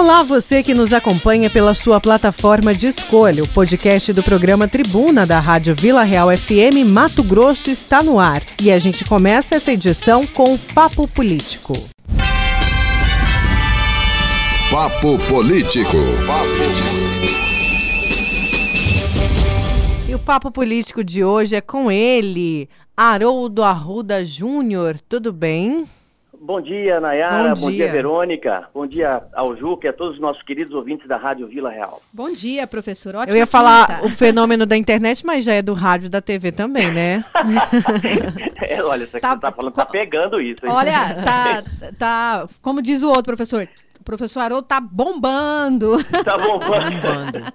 Olá, você que nos acompanha pela sua plataforma de escolha. O podcast do programa Tribuna da Rádio Vila Real FM Mato Grosso está no ar. E a gente começa essa edição com o Papo Político. Papo Político. E o Papo Político de hoje é com ele, Haroldo Arruda Júnior. Tudo bem? Bom dia, Nayara. Bom, Bom dia. dia. Verônica. Bom dia ao Juca e a todos os nossos queridos ouvintes da Rádio Vila Real. Bom dia, professor. Ótima Eu ia falar o fenômeno da internet, mas já é do rádio e da TV também, né? é, olha, você tá, tá falando, tá pegando isso. Hein? Olha, tá, tá, como diz o outro professor, o professor Haroldo tá bombando. Tá bombando.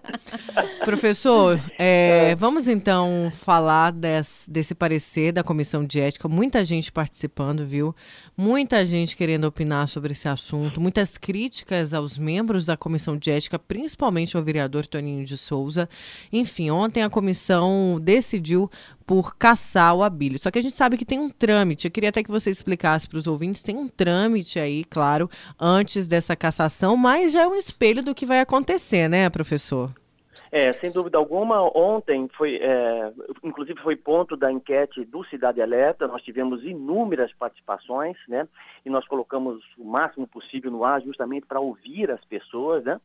professor, é, é. vamos então falar desse, desse parecer da comissão de ética. Muita gente participando, viu? Muita gente querendo opinar sobre esse assunto. Muitas críticas aos membros da comissão de ética, principalmente ao vereador Toninho de Souza. Enfim, ontem a comissão decidiu por caçar o Abílio. Só que a gente sabe que tem um trâmite. Eu queria até que você explicasse para os ouvintes. Tem um trâmite aí, claro, antes dessa cassação, mas já é um espelho do que vai acontecer, né, professor? É, sem dúvida alguma, ontem foi, é, inclusive foi ponto da enquete do Cidade Alerta, nós tivemos inúmeras participações, né, e nós colocamos o máximo possível no ar justamente para ouvir as pessoas, né,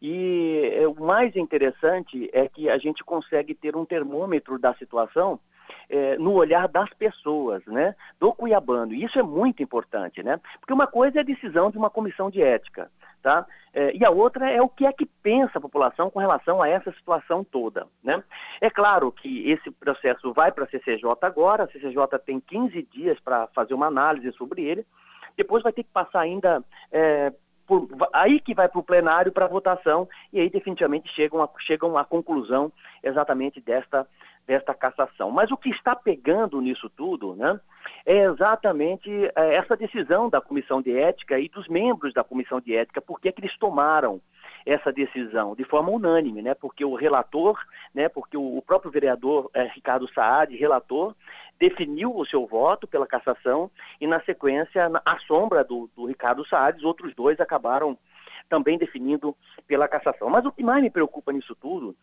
e é, o mais interessante é que a gente consegue ter um termômetro da situação é, no olhar das pessoas, né? Do cuiabano. E isso é muito importante, né? Porque uma coisa é a decisão de uma comissão de ética, tá? É, e a outra é o que é que pensa a população com relação a essa situação toda, né? É claro que esse processo vai para a CCJ agora, a CCJ tem 15 dias para fazer uma análise sobre ele, depois vai ter que passar ainda é, por, aí que vai para o plenário para votação e aí definitivamente chegam a, chegam à conclusão exatamente desta, desta cassação. Mas o que está pegando nisso tudo né, é exatamente é, essa decisão da Comissão de Ética e dos membros da Comissão de Ética, porque é que eles tomaram essa decisão de forma unânime, né? Porque o relator, né? Porque o, próprio vereador é, Ricardo Saad, relator, definiu o seu voto pela cassação e, na sequência, à sombra do, do Ricardo Saad, os outros dois acabaram também definindo pela cassação. Mas o que mais me preocupa nisso tudo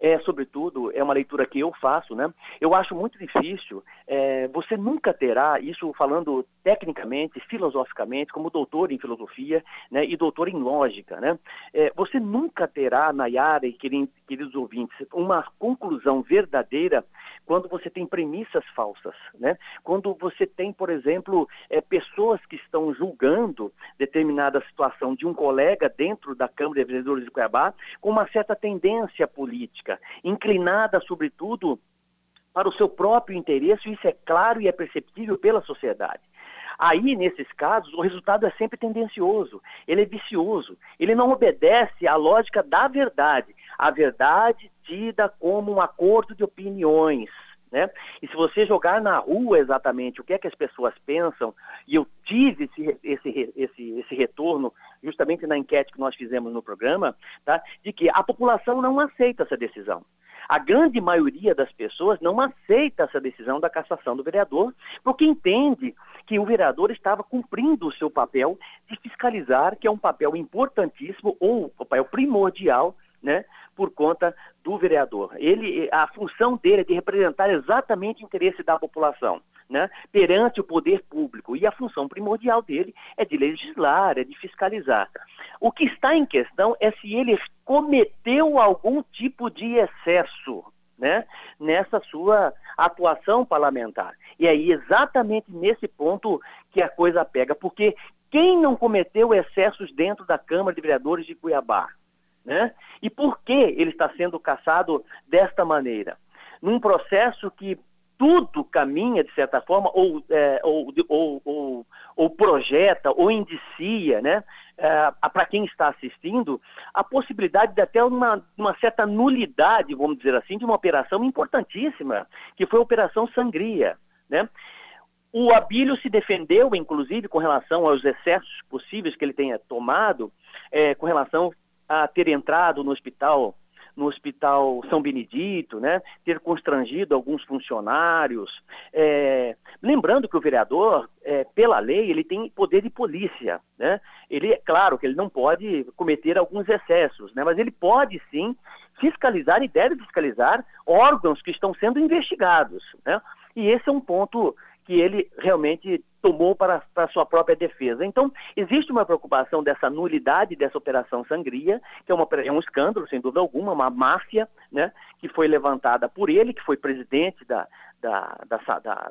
é, sobretudo, é uma leitura que eu faço, né? Eu acho muito difícil, é, você nunca terá, isso falando tecnicamente, filosoficamente, como doutor em filosofia né, e doutor em lógica, né? É, você nunca terá, Nayara e queridos ouvintes, uma conclusão verdadeira quando você tem premissas falsas, né? Quando você tem, por exemplo, é, pessoas que estão julgando determinada situação de um colega dentro da Câmara de Vereadores de Cuiabá com uma certa tendência política, inclinada, sobretudo, para o seu próprio interesse, isso é claro e é perceptível pela sociedade. Aí, nesses casos, o resultado é sempre tendencioso, ele é vicioso, ele não obedece à lógica da verdade, a verdade tida como um acordo de opiniões. Né? E se você jogar na rua exatamente o que é que as pessoas pensam, e eu tive esse, esse, esse, esse retorno justamente na enquete que nós fizemos no programa, tá? de que a população não aceita essa decisão. A grande maioria das pessoas não aceita essa decisão da cassação do vereador, porque entende que o vereador estava cumprindo o seu papel de fiscalizar, que é um papel importantíssimo ou um papel primordial, né, por conta do vereador. Ele, a função dele é de representar exatamente o interesse da população. Né, perante o poder público. E a função primordial dele é de legislar, é de fiscalizar. O que está em questão é se ele cometeu algum tipo de excesso né, nessa sua atuação parlamentar. E aí, exatamente nesse ponto que a coisa pega, porque quem não cometeu excessos dentro da Câmara de Vereadores de Cuiabá? Né? E por que ele está sendo caçado desta maneira? Num processo que tudo caminha, de certa forma, ou, é, ou, ou, ou, ou, projeta, ou indicia, né, é, para quem está assistindo, a possibilidade de até uma, uma certa nulidade, vamos dizer assim, de uma operação importantíssima, que foi a Operação Sangria. Né? O Abílio se defendeu, inclusive, com relação aos excessos possíveis que ele tenha tomado, é, com relação a ter entrado no hospital no Hospital São Benedito, né? ter constrangido alguns funcionários. É, lembrando que o vereador, é, pela lei, ele tem poder de polícia. Né? Ele é claro que ele não pode cometer alguns excessos, né? mas ele pode sim fiscalizar e deve fiscalizar órgãos que estão sendo investigados. Né? E esse é um ponto que ele realmente tomou para, para sua própria defesa. Então, existe uma preocupação dessa nulidade dessa operação Sangria, que é, uma, é um escândalo, sem dúvida alguma, uma máfia, né, que foi levantada por ele, que foi presidente da, da, da, da,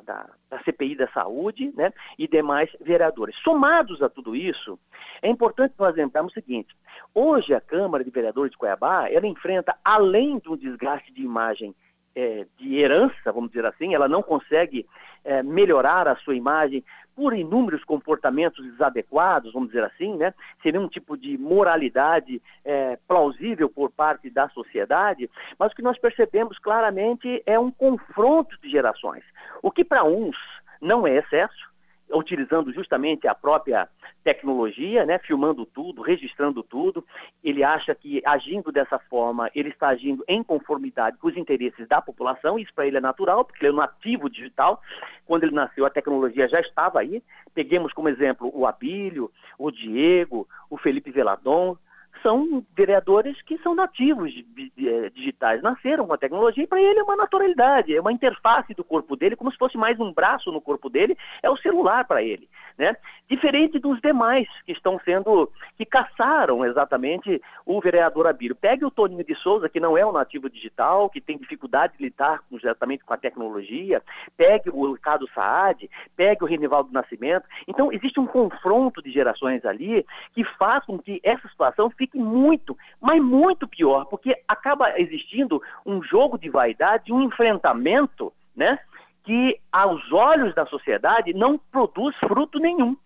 da, CPI da Saúde, né, e demais vereadores. Somados a tudo isso, é importante nós lembrarmos o seguinte, hoje a Câmara de Vereadores de Cuiabá, ela enfrenta, além do desgaste de imagem é, de herança, vamos dizer assim, ela não consegue é, melhorar a sua imagem por inúmeros comportamentos desadequados, vamos dizer assim, né? Seria um tipo de moralidade é, plausível por parte da sociedade, mas o que nós percebemos claramente é um confronto de gerações. O que para uns não é excesso, utilizando justamente a própria tecnologia, né, filmando tudo, registrando tudo. Ele acha que agindo dessa forma, ele está agindo em conformidade com os interesses da população, isso para ele é natural, porque ele é um nativo digital. Quando ele nasceu, a tecnologia já estava aí. Peguemos como exemplo o Abílio, o Diego, o Felipe Veladon, são vereadores que são nativos eh, digitais, nasceram com a tecnologia e para ele é uma naturalidade, é uma interface do corpo dele, como se fosse mais um braço no corpo dele, é o celular para ele, né? Diferente dos demais que estão sendo, que caçaram exatamente o vereador Abílio. Pegue o Toninho de Souza, que não é um nativo digital, que tem dificuldade de lidar com, exatamente com a tecnologia, pegue o Ricardo Saad, pegue o Renivaldo Nascimento. Então, existe um confronto de gerações ali que faz com que essa situação fique fique muito, mas muito pior, porque acaba existindo um jogo de vaidade, um enfrentamento, né? Que aos olhos da sociedade não produz fruto nenhum.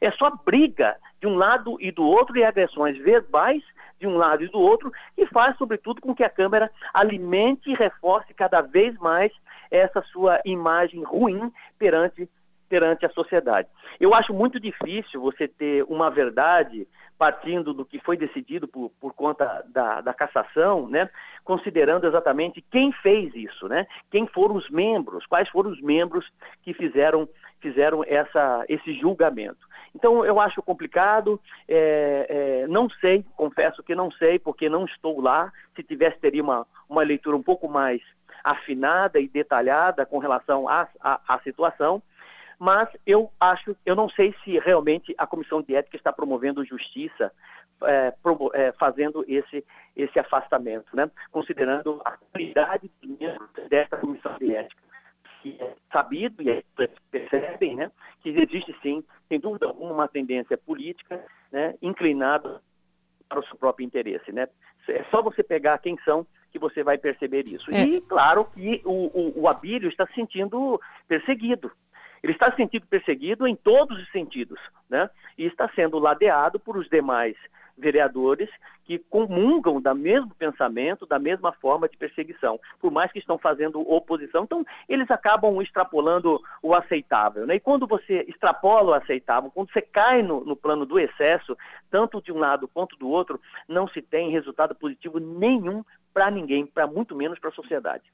É só briga de um lado e do outro e agressões verbais de um lado e do outro, e faz, sobretudo, com que a Câmara alimente e reforce cada vez mais essa sua imagem ruim perante, perante a sociedade. Eu acho muito difícil você ter uma verdade partindo do que foi decidido por, por conta da, da cassação, né, considerando exatamente quem fez isso, né, quem foram os membros, quais foram os membros que fizeram, fizeram essa, esse julgamento. Então, eu acho complicado, é, é, não sei, confesso que não sei, porque não estou lá. Se tivesse, teria uma, uma leitura um pouco mais afinada e detalhada com relação à, à, à situação mas eu acho, eu não sei se realmente a comissão de ética está promovendo justiça, é, promo, é, fazendo esse, esse afastamento, né? considerando a qualidade dessa comissão de ética. Que é sabido e é, percebem né, que existe sim, sem dúvida alguma, uma tendência política né, inclinada para o seu próprio interesse. Né? É só você pegar quem são que você vai perceber isso. É. E claro que o, o, o Abílio está se sentindo perseguido. Ele está sentindo perseguido em todos os sentidos, né? E está sendo ladeado por os demais vereadores que comungam da mesmo pensamento, da mesma forma de perseguição, por mais que estão fazendo oposição. Então, eles acabam extrapolando o aceitável. Né? E quando você extrapola o aceitável, quando você cai no, no plano do excesso, tanto de um lado quanto do outro, não se tem resultado positivo nenhum para ninguém, para muito menos para a sociedade.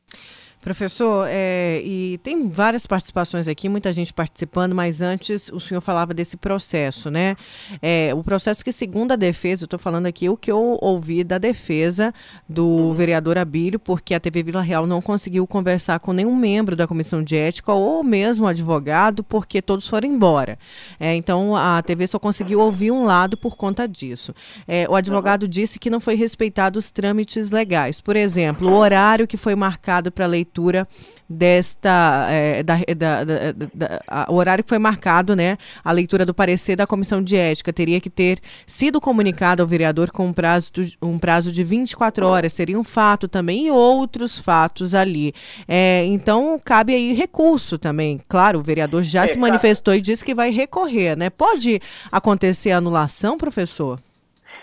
Professor, é, e tem várias participações aqui, muita gente participando, mas antes o senhor falava desse processo, né? É, o processo que, segundo a defesa, eu estou falando aqui o que eu ouvi da defesa do uhum. vereador Abílio, porque a TV Vila Real não conseguiu conversar com nenhum membro da comissão de ética ou mesmo advogado, porque todos foram embora. É, então a TV só conseguiu ouvir um lado por conta disso. É, o advogado disse que não foi respeitado os trâmites legais. Por exemplo, o horário que foi marcado para leitura leitura desta é, da, da, da, da a, o horário que foi marcado, né, a leitura do parecer da comissão de ética teria que ter sido comunicado ao vereador com um prazo, um prazo de 24 horas, seria um fato também e outros fatos ali. É, então cabe aí recurso também. Claro, o vereador já é, se manifestou e disse que vai recorrer, né? Pode acontecer anulação, professor?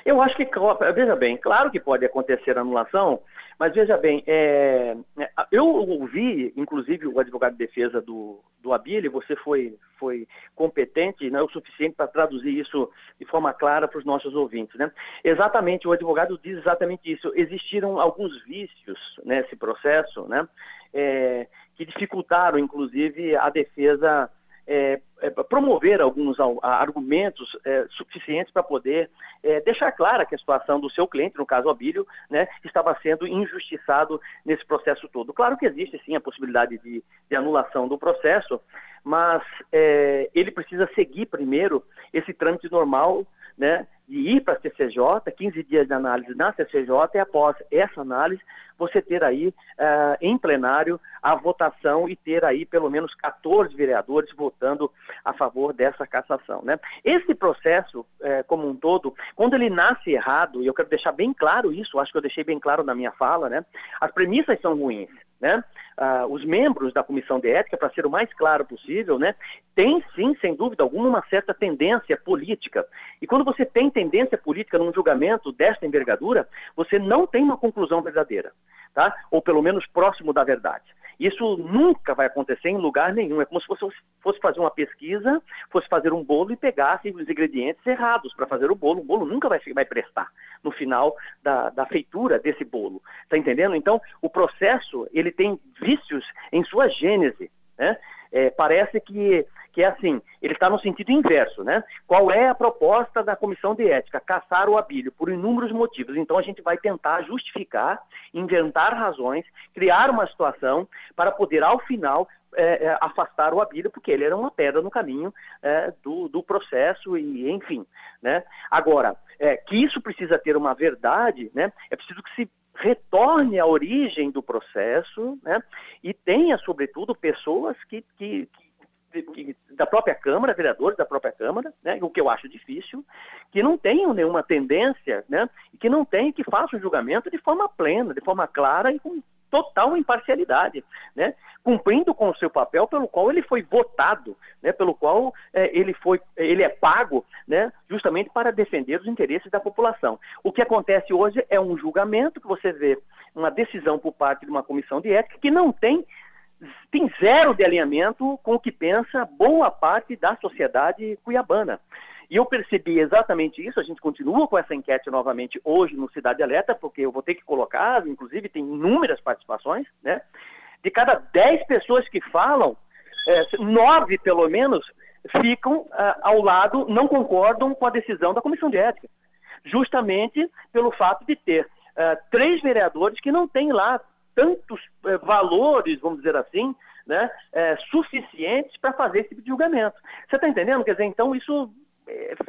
Eu acho que, veja bem, claro que pode acontecer anulação, Mas veja bem, é, é, eu ouvi, inclusive, o advogado de defesa do, do Abílio, você foi, foi competente né, o suficiente para traduzir isso de forma clara para os nossos ouvintes. Né? Exatamente, o advogado diz exatamente isso. Existiram alguns vícios nesse processo né, é, que dificultaram, inclusive, a defesa é, é, promover alguns argumentos é, suficientes para poder é, deixar clara que a situação do seu cliente, no caso o Abílio, né, estava sendo injustiçado nesse processo todo. Claro que existe sim a possibilidade de, de anulação do processo, mas é, ele precisa seguir primeiro esse trâmite normal né, de ir para a CCJ, 15 dias de análise na CCJ, e após essa análise, você ter aí uh, em plenário a votação e ter aí pelo menos 14 vereadores votando a favor dessa cassação. Né? Esse processo, uh, como um todo, quando ele nasce errado, e eu quero deixar bem claro isso, acho que eu deixei bem claro na minha fala, né? as premissas são ruins. Né? Uh, os membros da comissão de ética, para ser o mais claro possível, né, tem sim, sem dúvida alguma, uma certa tendência política. E quando você tem tendência política num julgamento desta envergadura, você não tem uma conclusão verdadeira, tá? Ou pelo menos próximo da verdade. Isso nunca vai acontecer em lugar nenhum. É como se fosse, fosse fazer uma pesquisa, fosse fazer um bolo e pegasse os ingredientes errados para fazer o bolo. O bolo nunca vai, vai prestar no final da, da feitura desse bolo. Está entendendo? Então, o processo ele tem vícios em sua gênese. Né? É, parece que que é assim, ele está no sentido inverso, né? Qual é a proposta da comissão de ética? Caçar o Abílio por inúmeros motivos. Então a gente vai tentar justificar, inventar razões, criar uma situação para poder, ao final, é, é, afastar o Abílio, porque ele era uma pedra no caminho é, do, do, processo e, enfim, né? Agora, é, que isso precisa ter uma verdade, né? É preciso que se retorne à origem do processo, né? E tenha, sobretudo, pessoas que, que, que da própria Câmara, vereadores da própria Câmara, né, o que eu acho difícil, que não tenham nenhuma tendência, né, e que não tenham, que façam o julgamento de forma plena, de forma clara e com total imparcialidade, né, cumprindo com o seu papel pelo qual ele foi votado, né, pelo qual é, ele foi, ele é pago, né, justamente para defender os interesses da população. O que acontece hoje é um julgamento que você vê uma decisão por parte de uma comissão de ética que não tem tem zero de alinhamento com o que pensa boa parte da sociedade cuiabana. E eu percebi exatamente isso, a gente continua com essa enquete novamente hoje no Cidade Alerta, porque eu vou ter que colocar, inclusive tem inúmeras participações, né? De cada dez pessoas que falam, é, nove pelo menos ficam ah, ao lado, não concordam com a decisão da Comissão de Ética. Justamente pelo fato de ter ah, três vereadores que não têm lá tantos é, valores, vamos dizer assim, né, é, suficientes para fazer esse tipo de julgamento. Você está entendendo? Quer dizer, então isso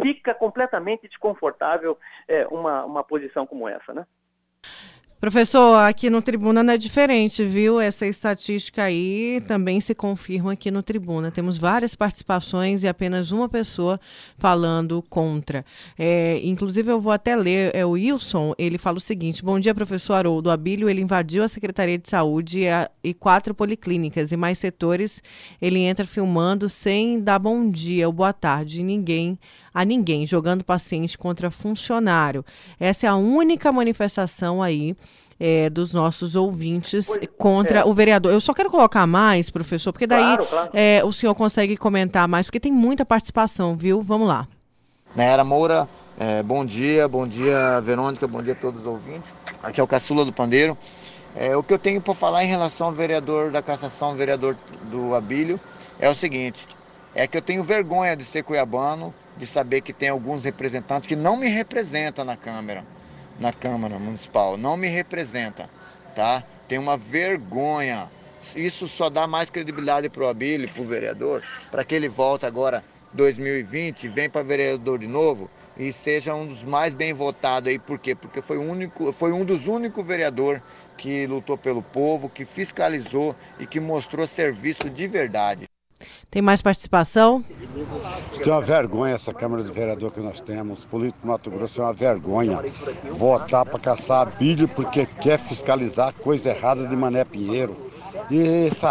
fica completamente desconfortável é, uma, uma posição como essa, né? Professor, aqui no Tribuna não é diferente, viu? Essa estatística aí também se confirma aqui no Tribuna. Temos várias participações e apenas uma pessoa falando contra. É, inclusive, eu vou até ler, é o Wilson, ele fala o seguinte: Bom dia, professor Haroldo. Abílio, ele invadiu a Secretaria de Saúde e, a, e quatro policlínicas e mais setores. Ele entra filmando sem dar bom dia ou boa tarde. Ninguém a ninguém, jogando paciente contra funcionário. Essa é a única manifestação aí é, dos nossos ouvintes pois, contra é. o vereador. Eu só quero colocar mais, professor, porque daí claro, claro. É, o senhor consegue comentar mais, porque tem muita participação, viu? Vamos lá. Nera Moura, é, bom dia, bom dia, Verônica, bom dia a todos os ouvintes. Aqui é o Caçula do Pandeiro. É, o que eu tenho para falar em relação ao vereador da cassação, vereador do Abílio, é o seguinte: é que eu tenho vergonha de ser cuiabano, de saber que tem alguns representantes que não me representam na Câmara, na Câmara Municipal, não me representa, tá? Tem uma vergonha. Isso só dá mais credibilidade para o Abílio, para o vereador, para que ele volte agora 2020, vem para vereador de novo e seja um dos mais bem votados aí. Por quê? Porque foi, único, foi um dos únicos vereadores que lutou pelo povo, que fiscalizou e que mostrou serviço de verdade. Tem mais participação? Isso é uma vergonha essa Câmara de Vereador que nós temos. Político do Mato Grosso é uma vergonha. Votar para caçar bilho porque quer fiscalizar coisa errada de Mané Pinheiro. E esse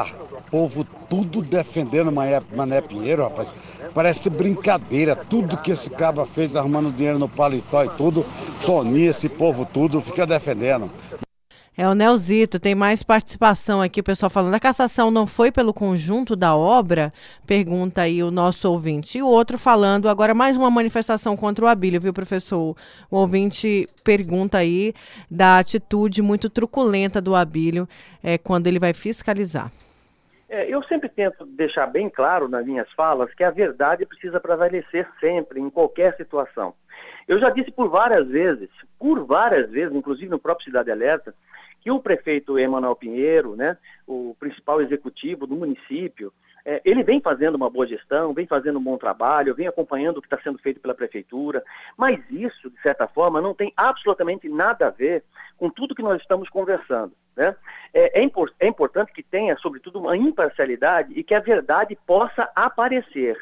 povo tudo defendendo Mané, Mané Pinheiro, rapaz. Parece brincadeira. Tudo que esse caba fez arrumando dinheiro no paletó e tudo, Sonia, esse povo tudo, fica defendendo. É o Nelzito, tem mais participação aqui, o pessoal falando. A cassação não foi pelo conjunto da obra? Pergunta aí o nosso ouvinte. E o outro falando, agora mais uma manifestação contra o Abílio, viu, professor? O ouvinte pergunta aí da atitude muito truculenta do Abílio é, quando ele vai fiscalizar. É, eu sempre tento deixar bem claro nas minhas falas que a verdade precisa prevalecer sempre, em qualquer situação. Eu já disse por várias vezes, por várias vezes, inclusive no próprio Cidade Alerta, que o prefeito Emanuel Pinheiro, né, o principal executivo do município, é, ele vem fazendo uma boa gestão, vem fazendo um bom trabalho, vem acompanhando o que está sendo feito pela prefeitura, mas isso, de certa forma, não tem absolutamente nada a ver com tudo que nós estamos conversando. Né? É, é, impor é importante que tenha, sobretudo, uma imparcialidade e que a verdade possa aparecer.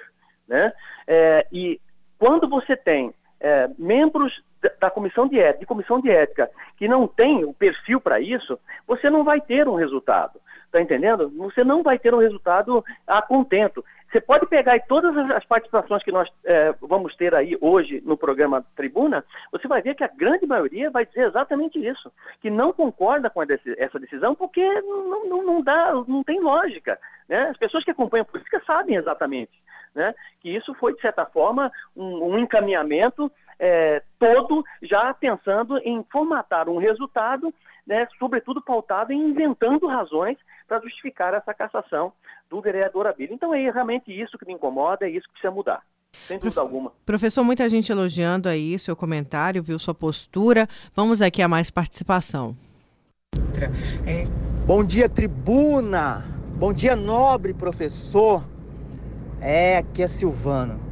Né? É, e quando você tem é, membros da comissão de ética, de comissão de ética que não tem o perfil para isso, você não vai ter um resultado. Está entendendo? Você não vai ter um resultado a contento. Você pode pegar todas as participações que nós é, vamos ter aí hoje no programa Tribuna, você vai ver que a grande maioria vai dizer exatamente isso, que não concorda com essa decisão porque não, não, não dá, não tem lógica. Né? As pessoas que acompanham a política sabem exatamente né? que isso foi, de certa forma, um, um encaminhamento é, todo já pensando em formatar um resultado, né, sobretudo pautado em inventando razões para justificar essa cassação do vereador Abílio. Então é realmente isso que me incomoda, é isso que precisa mudar. Sem dúvida alguma. Professor, muita gente elogiando aí seu comentário, viu sua postura. Vamos aqui a mais participação. É. Bom dia, tribuna. Bom dia, nobre professor. É, aqui é Silvano.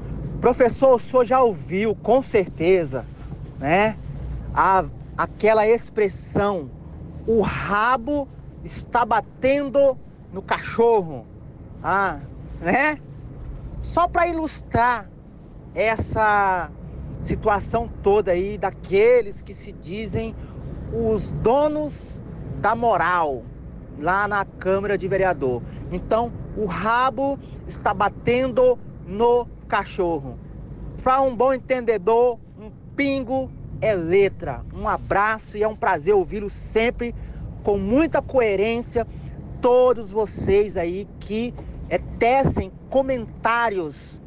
Professor, o senhor já ouviu, com certeza, né? A, aquela expressão, o rabo está batendo no cachorro. Ah, né? Só para ilustrar essa situação toda aí daqueles que se dizem os donos da moral lá na Câmara de Vereador. Então, o rabo está batendo no cachorro. Para um bom entendedor, um pingo é letra. Um abraço e é um prazer ouvi-lo sempre com muita coerência. Todos vocês aí que é, tecem comentários,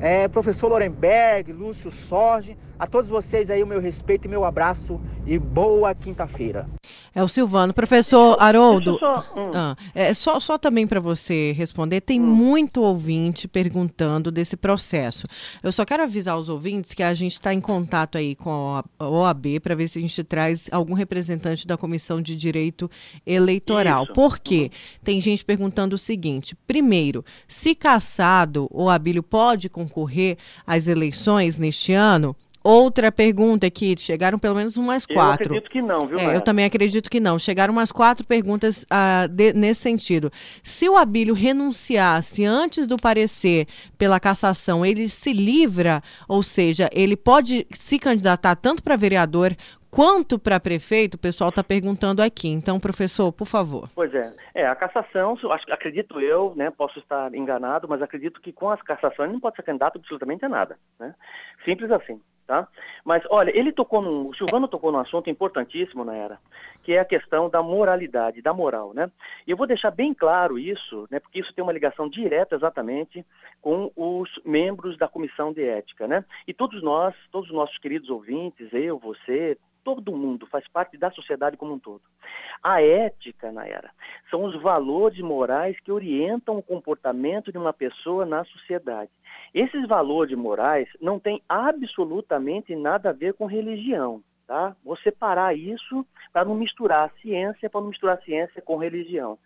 é, professor Lorenberg, Lúcio Sorge, a todos vocês aí o meu respeito e meu abraço e boa quinta-feira. É o Silvano. Professor Haroldo, só, hum. ah, é, só, só também para você responder, tem hum. muito ouvinte perguntando desse processo. Eu só quero avisar os ouvintes que a gente está em contato aí com a OAB para ver se a gente traz algum representante da Comissão de Direito Eleitoral. Isso. Por quê? Hum. Tem gente perguntando o seguinte: primeiro, se caçado, o Abílio pode concorrer às eleições neste ano? Outra pergunta aqui, chegaram pelo menos umas quatro. Eu acredito que não, viu? É, eu também acredito que não. Chegaram umas quatro perguntas uh, de, nesse sentido. Se o Abílio renunciasse antes do parecer pela cassação, ele se livra, ou seja, ele pode se candidatar tanto para vereador quanto para prefeito, o pessoal está perguntando aqui. Então, professor, por favor. Pois é. É, a cassação, acredito eu, né, posso estar enganado, mas acredito que com a cassação ele não pode ser candidato absolutamente a nada. Né? Simples assim. Tá? Mas, olha, ele tocou num, o Silvano tocou num assunto importantíssimo na era, que é a questão da moralidade, da moral, né? E eu vou deixar bem claro isso, né? Porque isso tem uma ligação direta exatamente com os membros da comissão de ética, né? E todos nós, todos os nossos queridos ouvintes, eu, você, todo mundo, faz parte da sociedade como um todo. A ética, Nayara, são os valores morais que orientam o comportamento de uma pessoa na sociedade. Esses valores morais não têm absolutamente nada a ver com religião. Tá? Vou separar isso para não misturar ciência, para não misturar a ciência com religião.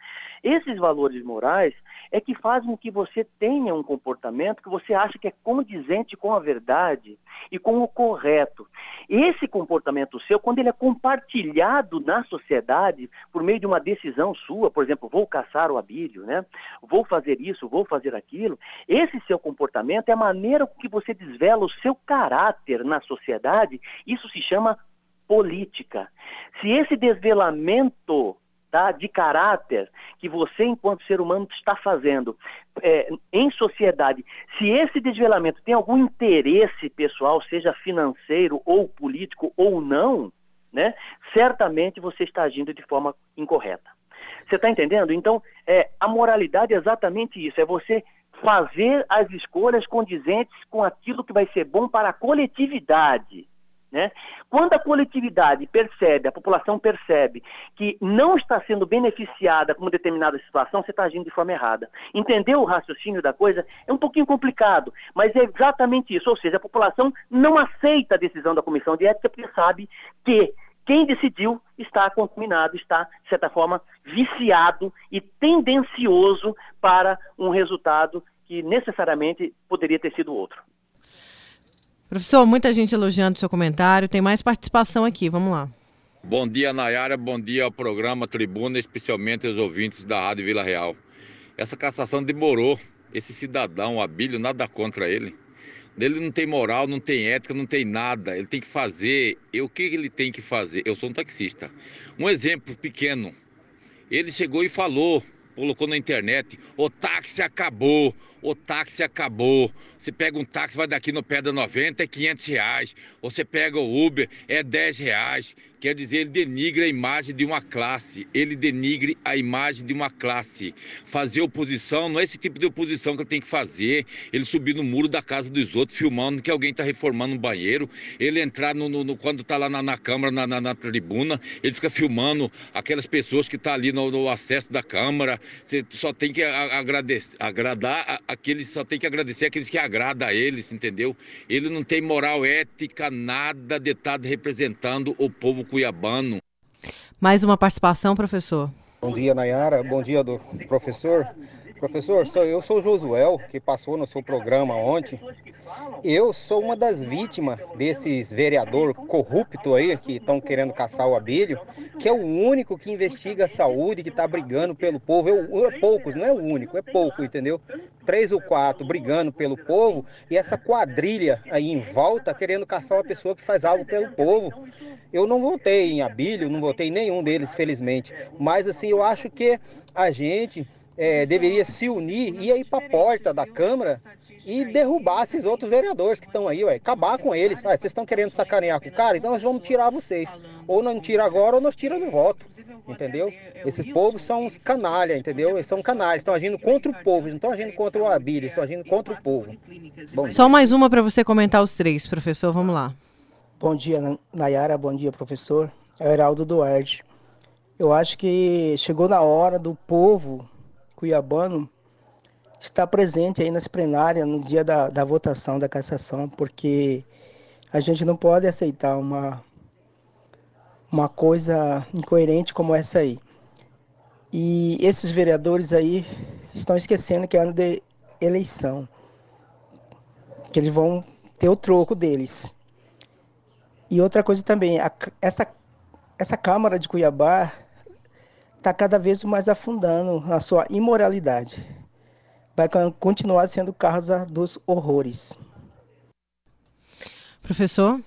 Esses valores morais é que fazem com que você tenha um comportamento que você acha que é condizente com a verdade e com o correto. Esse comportamento seu, quando ele é compartilhado na sociedade por meio de uma decisão sua, por exemplo, vou caçar o abílio, né? Vou fazer isso, vou fazer aquilo. Esse seu comportamento é a maneira com que você desvela o seu caráter na sociedade. Isso se chama política. Se esse desvelamento tá, de caráter que você, enquanto ser humano, está fazendo é, em sociedade, se esse desvelamento tem algum interesse pessoal, seja financeiro ou político ou não, né, certamente você está agindo de forma incorreta. Você está entendendo? Então, é, a moralidade é exatamente isso, é você fazer as escolhas condizentes com aquilo que vai ser bom para a coletividade. Né? Quando a coletividade percebe, a população percebe que não está sendo beneficiada com uma determinada situação, você está agindo de forma errada. Entender o raciocínio da coisa é um pouquinho complicado, mas é exatamente isso. Ou seja, a população não aceita a decisão da comissão de ética porque sabe que quem decidiu está contaminado, está, de certa forma, viciado e tendencioso para um resultado que necessariamente poderia ter sido outro. Professor, muita gente elogiando o seu comentário. Tem mais participação aqui, vamos lá. Bom dia, Nayara. Bom dia ao programa Tribuna, especialmente aos ouvintes da Rádio Vila Real. Essa cassação demorou. Esse cidadão, Abílio, nada contra ele. Ele não tem moral, não tem ética, não tem nada. Ele tem que fazer. E o que ele tem que fazer? Eu sou um taxista. Um exemplo pequeno. Ele chegou e falou, colocou na internet: o táxi acabou, o táxi acabou. Você pega um táxi, vai daqui no pé da 90, é 500 reais. Você pega o Uber, é 10 reais. Quer dizer, ele denigra a imagem de uma classe. Ele denigre a imagem de uma classe. Fazer oposição não é esse tipo de oposição que ele tem que fazer. Ele subir no muro da casa dos outros, filmando que alguém está reformando um banheiro. Ele entrar no, no, no quando está lá na, na Câmara, na, na, na, tribuna, ele fica filmando aquelas pessoas que estão tá ali no, no, acesso da Câmara. Você só tem que agradecer, agradar aqueles, só tem que agradecer aqueles que agrada a eles, entendeu? Ele não tem moral ética, nada de estar representando o povo cuiabano. Mais uma participação, professor. Bom dia, Nayara. Bom dia, do professor. Professor, sou, eu sou Josuel, que passou no seu programa ontem. Eu sou uma das vítimas desses vereador corrupto aí que estão querendo caçar o Abílio, que é o único que investiga a saúde, que está brigando pelo povo. Eu, é poucos, não é o único, é pouco, entendeu? Três ou quatro brigando pelo povo e essa quadrilha aí em volta querendo caçar uma pessoa que faz algo pelo povo. Eu não votei em Abílio, não votei em nenhum deles, felizmente. Mas assim, eu acho que a gente é, deveria se unir e ir para a porta da Câmara e derrubar esses outros vereadores que estão aí, ué, acabar com eles. Ué, vocês estão querendo sacanear com o cara, então nós vamos tirar vocês. Ou não tira agora ou nós tira no voto. Entendeu? Esses povos são uns canalha, entendeu? Eles são canalhas, estão agindo contra o povo, eles não estão agindo contra o Abílio, estão agindo contra o povo. Bom, Só mais uma para você comentar os três, professor, vamos lá. Bom dia, Nayara, bom dia, professor. É o Heraldo Duarte. Eu acho que chegou na hora do povo cuiabano estar presente aí nas plenárias no dia da, da votação da cassação, porque a gente não pode aceitar uma, uma coisa incoerente como essa aí. E esses vereadores aí estão esquecendo que é ano de eleição, que eles vão ter o troco deles. E outra coisa também, a, essa, essa Câmara de Cuiabá está cada vez mais afundando na sua imoralidade. Vai continuar sendo casa dos horrores. Professor?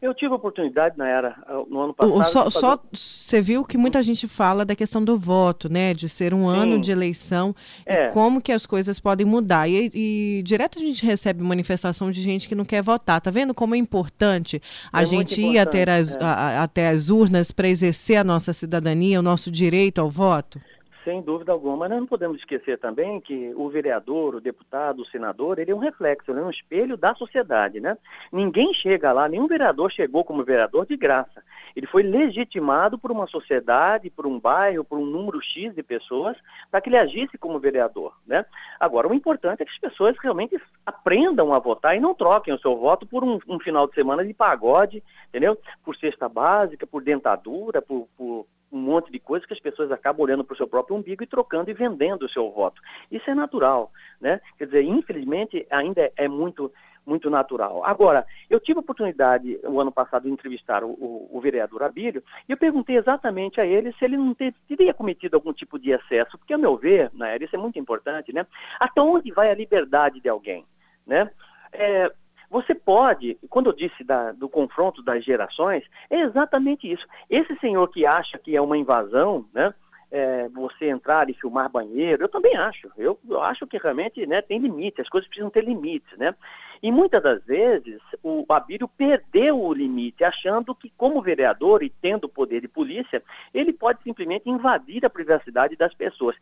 Eu tive a oportunidade na era no ano passado. Só, só você viu que muita gente fala da questão do voto, né? De ser um Sim. ano de eleição é. e como que as coisas podem mudar. E, e, direto a gente recebe manifestação de gente que não quer votar. Tá vendo como é importante a é gente ir até as, é. a, até as urnas para exercer a nossa cidadania, o nosso direito ao voto? Sem dúvida alguma. Mas nós não podemos esquecer também que o vereador, o deputado, o senador, ele é um reflexo, ele é um espelho da sociedade, né? Ninguém chega lá, nenhum vereador chegou como vereador de graça. Ele foi legitimado por uma sociedade, por um bairro, por um número X de pessoas, para que ele agisse como vereador, né? Agora, o importante é que as pessoas realmente aprendam a votar e não troquem o seu voto por um, um final de semana de pagode, entendeu? Por cesta básica, por dentadura, por, por um monte de coisas que as pessoas acabam olhando para o seu próprio umbigo e trocando e vendendo o seu voto. Isso é natural, né? Quer dizer, infelizmente ainda é, é muito muito natural. Agora, eu tive a oportunidade, o ano passado, de entrevistar o, o, o vereador Abílio, e eu perguntei exatamente a ele se ele não ter, teria cometido algum tipo de excesso, porque, a meu ver, né, isso é muito importante, né? Até onde vai a liberdade de alguém, né? É, você pode, quando eu disse da, do confronto das gerações, é exatamente isso. Esse senhor que acha que é uma invasão, né? É, você entrar e filmar banheiro, eu também acho. Eu, eu acho que realmente né, tem limite, as coisas precisam ter limites, né? E muitas das vezes o Abílio perdeu o limite, achando que, como vereador e tendo poder de polícia, ele pode simplesmente invadir a privacidade das pessoas.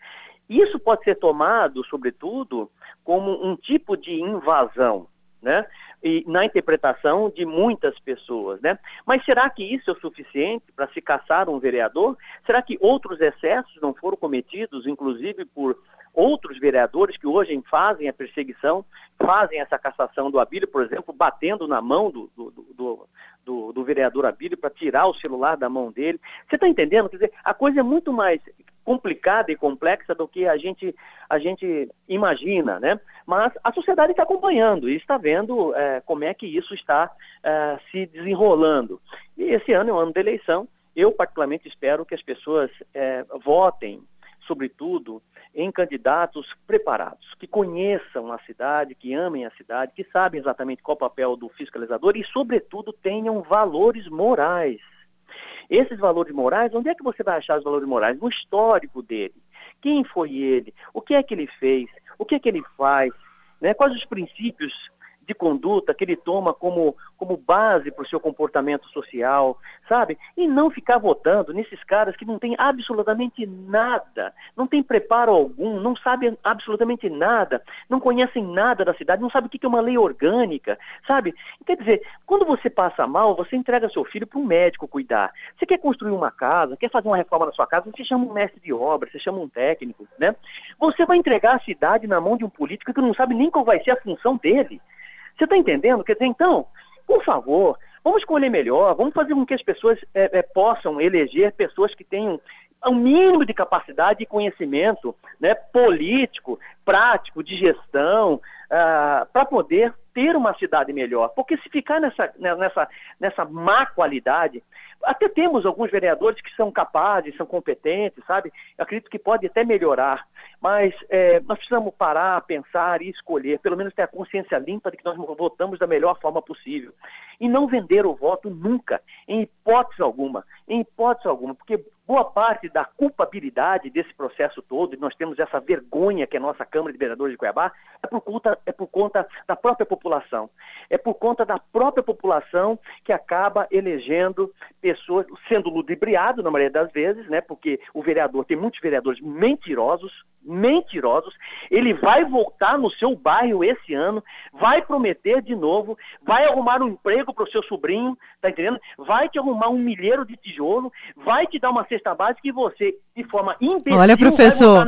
Isso pode ser tomado, sobretudo, como um tipo de invasão, né? E na interpretação de muitas pessoas, né? Mas será que isso é o suficiente para se caçar um vereador? Será que outros excessos não foram cometidos, inclusive por outros vereadores que hoje fazem a perseguição, fazem essa cassação do Abílio, por exemplo, batendo na mão do, do, do, do, do vereador Abílio para tirar o celular da mão dele. Você está entendendo? Quer dizer, a coisa é muito mais complicada e complexa do que a gente, a gente imagina, né? Mas a sociedade está acompanhando e está vendo é, como é que isso está é, se desenrolando. E esse ano é um ano de eleição. Eu, particularmente, espero que as pessoas é, votem, sobretudo, em candidatos preparados, que conheçam a cidade, que amem a cidade, que sabem exatamente qual o papel do fiscalizador e, sobretudo, tenham valores morais. Esses valores morais, onde é que você vai achar os valores morais? No histórico dele. Quem foi ele? O que é que ele fez? O que é que ele faz? Né? Quais os princípios de conduta que ele toma como, como base para o seu comportamento social, sabe? E não ficar votando nesses caras que não têm absolutamente nada, não têm preparo algum, não sabem absolutamente nada, não conhecem nada da cidade, não sabem o que é uma lei orgânica, sabe? Quer dizer, quando você passa mal, você entrega seu filho para um médico cuidar. Você quer construir uma casa, quer fazer uma reforma na sua casa, você chama um mestre de obra, você chama um técnico, né? Você vai entregar a cidade na mão de um político que não sabe nem qual vai ser a função dele. Você está entendendo? Quer dizer, então, por favor, vamos escolher melhor, vamos fazer com que as pessoas é, é, possam eleger pessoas que tenham um mínimo de capacidade e conhecimento né, político, prático, de gestão, uh, ah, para poder ter uma cidade melhor. Porque se ficar nessa, né, nessa, nessa má qualidade, até temos alguns vereadores que são capazes, são competentes, sabe? Eu acredito que pode até melhorar. Mas é, nós precisamos parar, pensar e escolher, pelo menos ter a consciência limpa de que nós votamos da melhor forma possível. E não vender o voto nunca, em hipótese alguma, em hipótese alguma, porque boa parte da culpabilidade desse processo todo, e nós temos essa vergonha que é a nossa Câmara de Vereadores de Cuiabá, é por conta, é por conta da própria população. É por conta da própria população que acaba elegendo pessoas, sendo ludibriado na maioria das vezes, né? Porque o vereador, tem muitos vereadores mentirosos, mentirosos. Ele vai voltar no seu bairro esse ano, vai prometer de novo, vai arrumar um emprego para o seu sobrinho, tá entendendo? Vai te arrumar um milheiro de tijolo, vai te dar uma cesta básica e você, de forma imbecil, Olha, professor,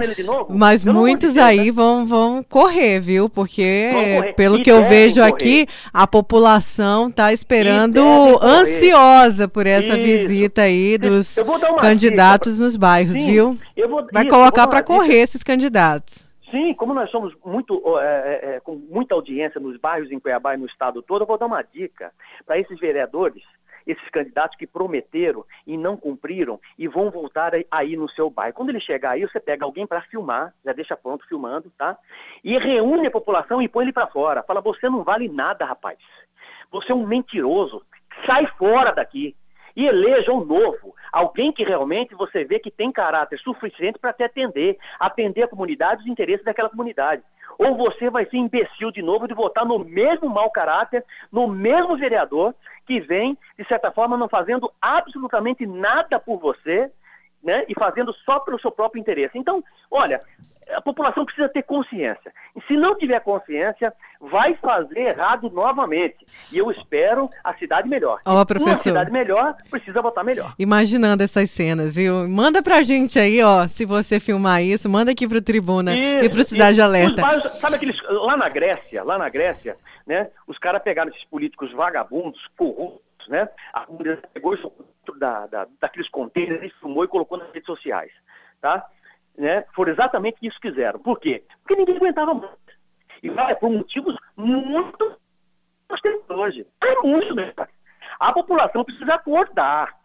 mas muitos aí vão, vão correr, viu? Porque, correr. pelo e que eu vejo correr. aqui, a população está esperando ansiosa por essa Isso. visita aí dos candidatos dica. nos bairros, Sim, viu? Vou, vai isso, colocar para correr esses candidatos. Sim, como nós somos muito é, é, com muita audiência nos bairros em Cuiabá e no estado todo, eu vou dar uma dica para esses vereadores, esses candidatos que prometeram e não cumpriram e vão voltar aí no seu bairro. Quando ele chegar aí, você pega alguém para filmar, já deixa pronto filmando, tá? E reúne a população e põe ele para fora. Fala: você não vale nada, rapaz. Você é um mentiroso. Sai fora daqui e eleja um novo, alguém que realmente você vê que tem caráter suficiente para te atender, atender a comunidade, os interesses daquela comunidade. Ou você vai ser imbecil de novo de votar no mesmo mau caráter, no mesmo vereador que vem, de certa forma, não fazendo absolutamente nada por você, né, e fazendo só pelo seu próprio interesse. Então, olha, a população precisa ter consciência. E se não tiver consciência, vai fazer errado novamente. E eu espero a cidade melhor. Ó, oh, professor. Uma cidade melhor precisa votar melhor. Imaginando essas cenas, viu? Manda pra gente aí, ó, se você filmar isso, manda aqui pro Tribuna isso, e pro Cidade isso. Alerta. Bairros, sabe aqueles lá na Grécia, lá na Grécia, né? Os caras pegaram esses políticos vagabundos, corruptos, né? A comunidade pegou isso da, da, daqueles contêineres, filmou e colocou nas redes sociais, tá? Né, foram exatamente isso que fizeram. Por quê? Porque ninguém aguentava mais. E vai por motivos muito nós temos hoje. É muito, né? A população precisa acordar.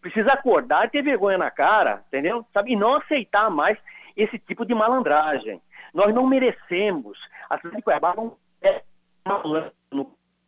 Precisa acordar e ter vergonha na cara, entendeu? Sabe? E não aceitar mais esse tipo de malandragem. Nós não merecemos. A cidade de Cuiabá não é malandro.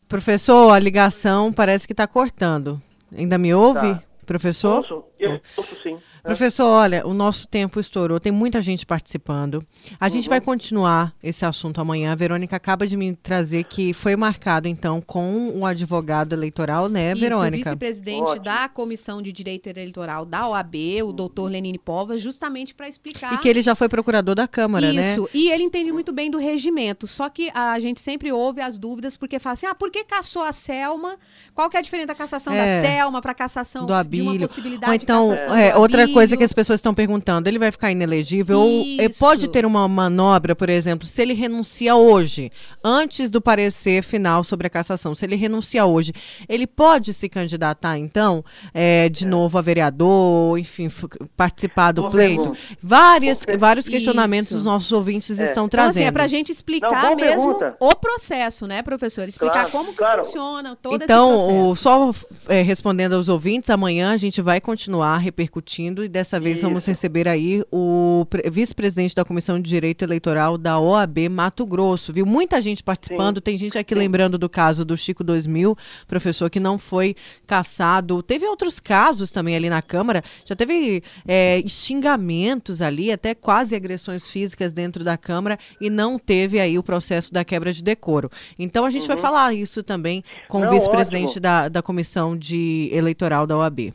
Professor, a ligação parece que está cortando. Ainda me ouve? Tá. Professor? Posso? Eu posso sim. Professor, olha, o nosso tempo estourou, tem muita gente participando. A gente Uhum. vai continuar esse assunto amanhã. A Verônica acaba de me trazer que foi marcado, então, com o advogado eleitoral, né, Isso, o Verônica? vice-presidente da Comissão de Direito Eleitoral da OAB, o doutor Lenine Pova, justamente para explicar. E que ele já foi procurador da Câmara, né? Isso, e ele entende muito bem do regimento. Só que a gente sempre ouve as dúvidas, porque fala assim: ah, por que caçou a Selma? Qual que é a diferença da cassação É. da Selma para cassação Do Abílio. Possibilidade Ou então, é, outra coisa que as pessoas estão perguntando, ele vai ficar inelegível? Ou é, Isso. pode ter uma manobra, por exemplo, se ele renuncia hoje, antes do parecer final sobre a cassação, se ele renuncia hoje, ele pode se candidatar, então, é, de novo a vereador, enfim, participar do Boa pleito? Várias, per- vários questionamentos Isso. os nossos ouvintes É. estão Então, assim, trazendo. é pra gente explicar Não, mesmo pergunta. o processo, né, professor? Explicar Claro, como que claro. funciona todo Então, esse o- processo. só é, respondendo aos ouvintes, amanhã a gente vai continuar repercutindo e dessa vez vamos Isso. receber aí o pre- vice-presidente da Comissão de Direito Eleitoral da OAB Mato Grosso, viu? Muita gente participando, Sim. tem gente aqui Sim. lembrando do caso do Chico 2000, professor, que não foi caçado. Teve outros casos também ali na Câmara, já teve é, xingamentos ali, até quase agressões físicas dentro da Câmara e não teve aí o processo da quebra de decoro. Então a gente vai falar isso também com o Uhum. Não, vice-presidente ótimo. da, da comissão de eleitoral da OAB.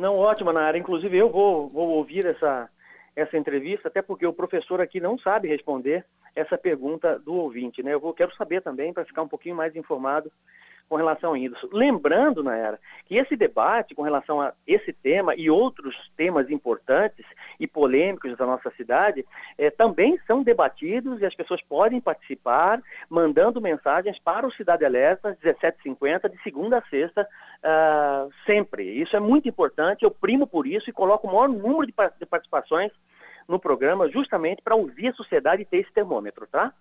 Não, ótimo, Nara. Inclusive, eu vou, vou ouvir essa, essa entrevista, até porque o professor aqui não sabe responder essa pergunta do ouvinte, né? Eu vou, quero saber também, para ficar um pouquinho mais informado com relação a isso. Lembrando, Nayara, que esse debate com relação a esse tema e outros temas importantes e polêmicos da nossa cidade eh, também são debatidos e as pessoas podem participar mandando mensagens para o Cidade Alerta 1750 de segunda a sexta ah, sempre. Isso é muito importante, eu primo por isso e coloco o maior número de, de participações no programa justamente para ouvir a sociedade e ter esse termômetro, tá?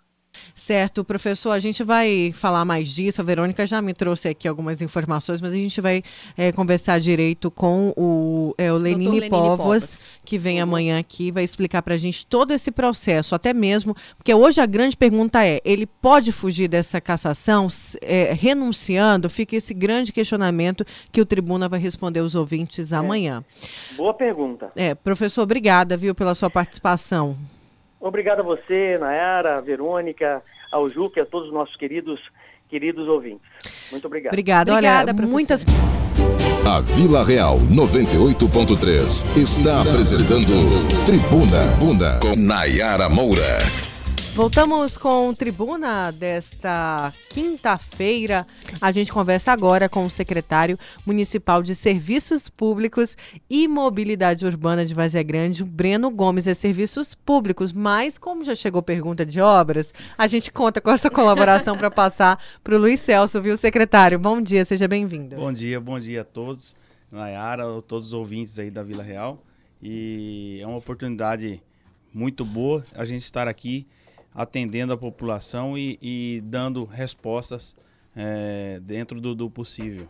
Certo, professor, a gente vai falar mais disso. A Verônica já me trouxe aqui algumas informações, mas a gente vai é, conversar direito com o, é, o Lenine Povos. que vem amanhã aqui, vai explicar para a gente todo esse processo, até mesmo, porque hoje a grande pergunta é: ele pode fugir dessa cassação é, renunciando? Fica esse grande questionamento que o tribuna vai responder aos ouvintes amanhã. Boa pergunta. É, professor, obrigada, viu, pela sua participação. Obrigado a você, Nayara, a Verônica, ao Juca e a todos os nossos queridos, queridos ouvintes. Muito obrigado. Obrigada. Obrigada, Olha, muitas A Vila Real 98.3 está apresentando Tribuna Bunda com Nayara Moura. Voltamos com Tribuna desta quinta-feira. A gente conversa agora com o secretário municipal de Serviços Públicos e Mobilidade Urbana de Vazia Grande, Breno Gomes. É Serviços Públicos, mas como já chegou pergunta de obras, a gente conta com essa colaboração para passar para o Luiz Celso, viu, secretário? Bom dia, seja bem-vindo. Bom dia, bom dia a todos, Nayara, a todos os ouvintes aí da Vila Real. E é uma oportunidade muito boa a gente estar aqui atendendo a população e, e dando respostas eh, dentro do, do possível.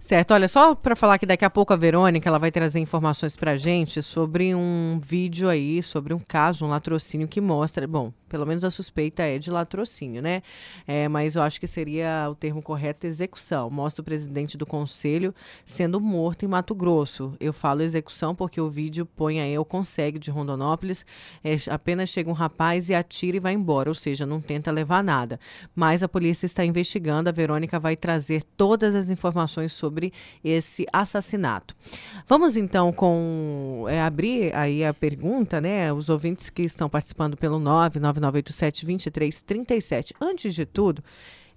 Certo, olha, só para falar que daqui a pouco a Verônica ela vai trazer informações para gente sobre um vídeo aí, sobre um caso, um latrocínio que mostra, bom, pelo menos a suspeita é de latrocínio, né? É, mas eu acho que seria o termo correto execução. Mostra o presidente do conselho sendo morto em Mato Grosso. Eu falo execução porque o vídeo põe aí o consegue de Rondonópolis, é, apenas chega um rapaz e atira e vai embora, ou seja, não tenta levar nada. Mas a polícia está investigando, a Verônica vai trazer todas as informações sobre esse assassinato. Vamos então com é, abrir aí a pergunta, né? Os ouvintes que estão participando pelo 99987-2337. Antes de tudo,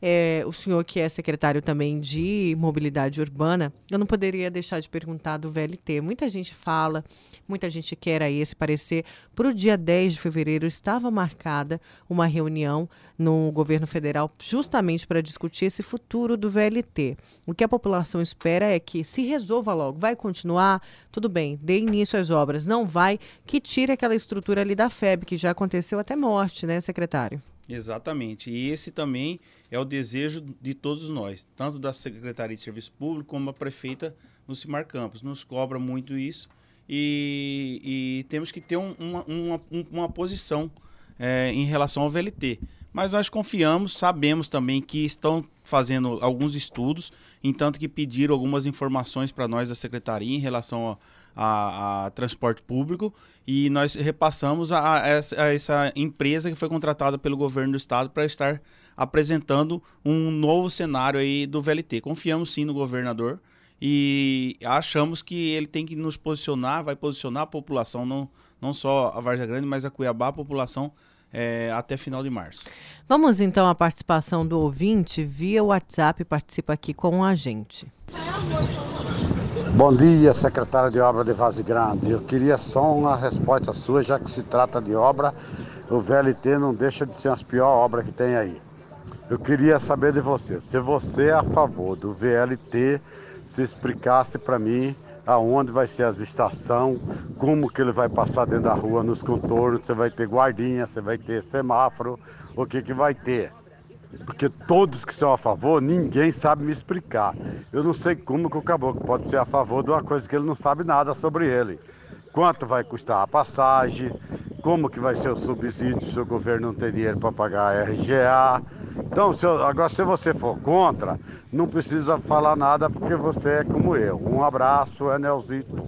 é, o senhor que é secretário também de mobilidade urbana, eu não poderia deixar de perguntar do VLT. Muita gente fala, muita gente quer aí esse parecer. Para o dia 10 de fevereiro estava marcada uma reunião no governo federal justamente para discutir esse futuro do VLT. O que a população espera é que se resolva logo, vai continuar, tudo bem, dê início às obras, não vai, que tire aquela estrutura ali da FEB, que já aconteceu até morte, né, secretário? Exatamente. E esse também é o desejo de todos nós, tanto da Secretaria de Serviço Público como a prefeita Lucimar Campos. Nos cobra muito isso e, e temos que ter um- uma, uma, um- uma posição eh, em relação ao VLT. Mas nós confiamos, sabemos também que estão fazendo alguns estudos, entanto que pediram algumas informações para nós da secretaria em relação a a, a, transporte público e nós repassamos a, a, essa, a, essa, empresa que foi contratada pelo governo do estado para estar apresentando um novo cenário aí do VLT. Confiamos sim no governador e achamos que ele tem que nos posicionar, vai posicionar a população, não, não só a Varja Grande, mas a Cuiabá, a população é, até final de março. Vamos então à participação do ouvinte via WhatsApp, participa aqui com a gente. Bom dia, secretário de obra de Vaz Grande. Eu queria só uma resposta sua, já que se trata de obra, o VLT não deixa de ser as piores obras que tem aí. Eu queria saber de você, se você é a favor do VLT, se explicasse para mim aonde vai ser as estações, como que ele vai passar dentro da rua, nos contornos, você vai ter guardinha, você vai ter semáforo, o que que vai ter porque todos que são a favor, ninguém sabe me explicar. Eu não sei como que o caboclo pode ser a favor de uma coisa que ele não sabe nada sobre ele. Quanto vai custar a passagem, como que vai ser o subsídio se o governo não tem dinheiro para pagar a RGA. Então, se eu, agora se você for contra, não precisa falar nada porque você é como eu. Um abraço, é Nelzito.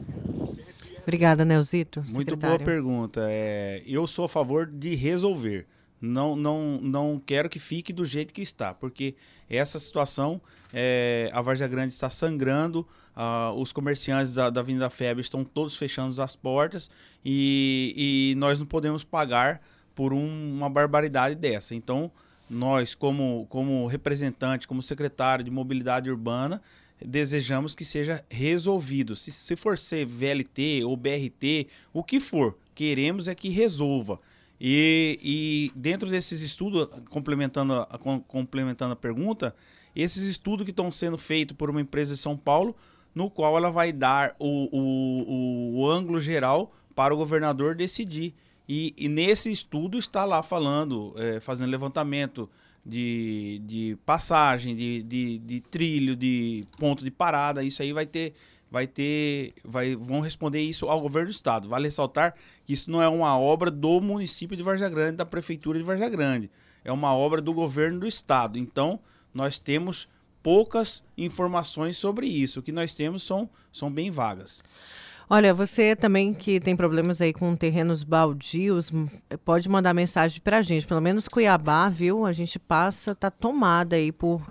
Obrigada, Nelzito. Muito secretário. boa pergunta. É, eu sou a favor de resolver não, não, não quero que fique do jeito que está, porque essa situação, é, a Varja Grande está sangrando, uh, os comerciantes da, da Avenida Febre estão todos fechando as portas e, e nós não podemos pagar por um, uma barbaridade dessa. Então, nós, como, como representante, como secretário de mobilidade urbana, desejamos que seja resolvido. Se, se for ser VLT ou BRT, o que for, queremos é que resolva. E, e dentro desses estudos, complementando a, complementando a pergunta, esses estudos que estão sendo feitos por uma empresa de São Paulo, no qual ela vai dar o, o, o ângulo geral para o governador decidir. E, e nesse estudo está lá falando, é, fazendo levantamento de, de passagem, de, de, de trilho, de ponto de parada. Isso aí vai ter vai ter, vai, vão responder isso ao governo do estado. Vale ressaltar que isso não é uma obra do município de Varja Grande, da prefeitura de Varja Grande. É uma obra do governo do estado. Então, nós temos poucas informações sobre isso. O que nós temos são, são bem vagas. Olha, você também que tem problemas aí com terrenos baldios, pode mandar mensagem para a gente. Pelo menos Cuiabá, viu? A gente passa, tá tomada aí por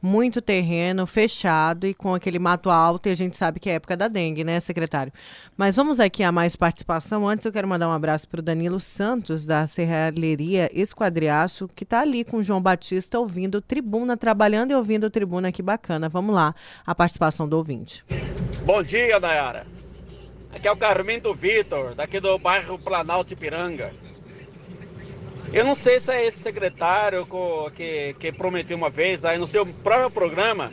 muito terreno fechado e com aquele mato alto, e a gente sabe que é época da dengue, né, secretário? Mas vamos aqui a mais participação. Antes eu quero mandar um abraço para o Danilo Santos, da Serralheria Esquadriaço, que está ali com o João Batista ouvindo Tribuna, trabalhando e ouvindo Tribuna, que bacana. Vamos lá, a participação do ouvinte. Bom dia, Nayara. Aqui é o Carmento Vitor, daqui do bairro Planalto Ipiranga. Eu não sei se é esse secretário que, que prometeu uma vez aí no seu próprio programa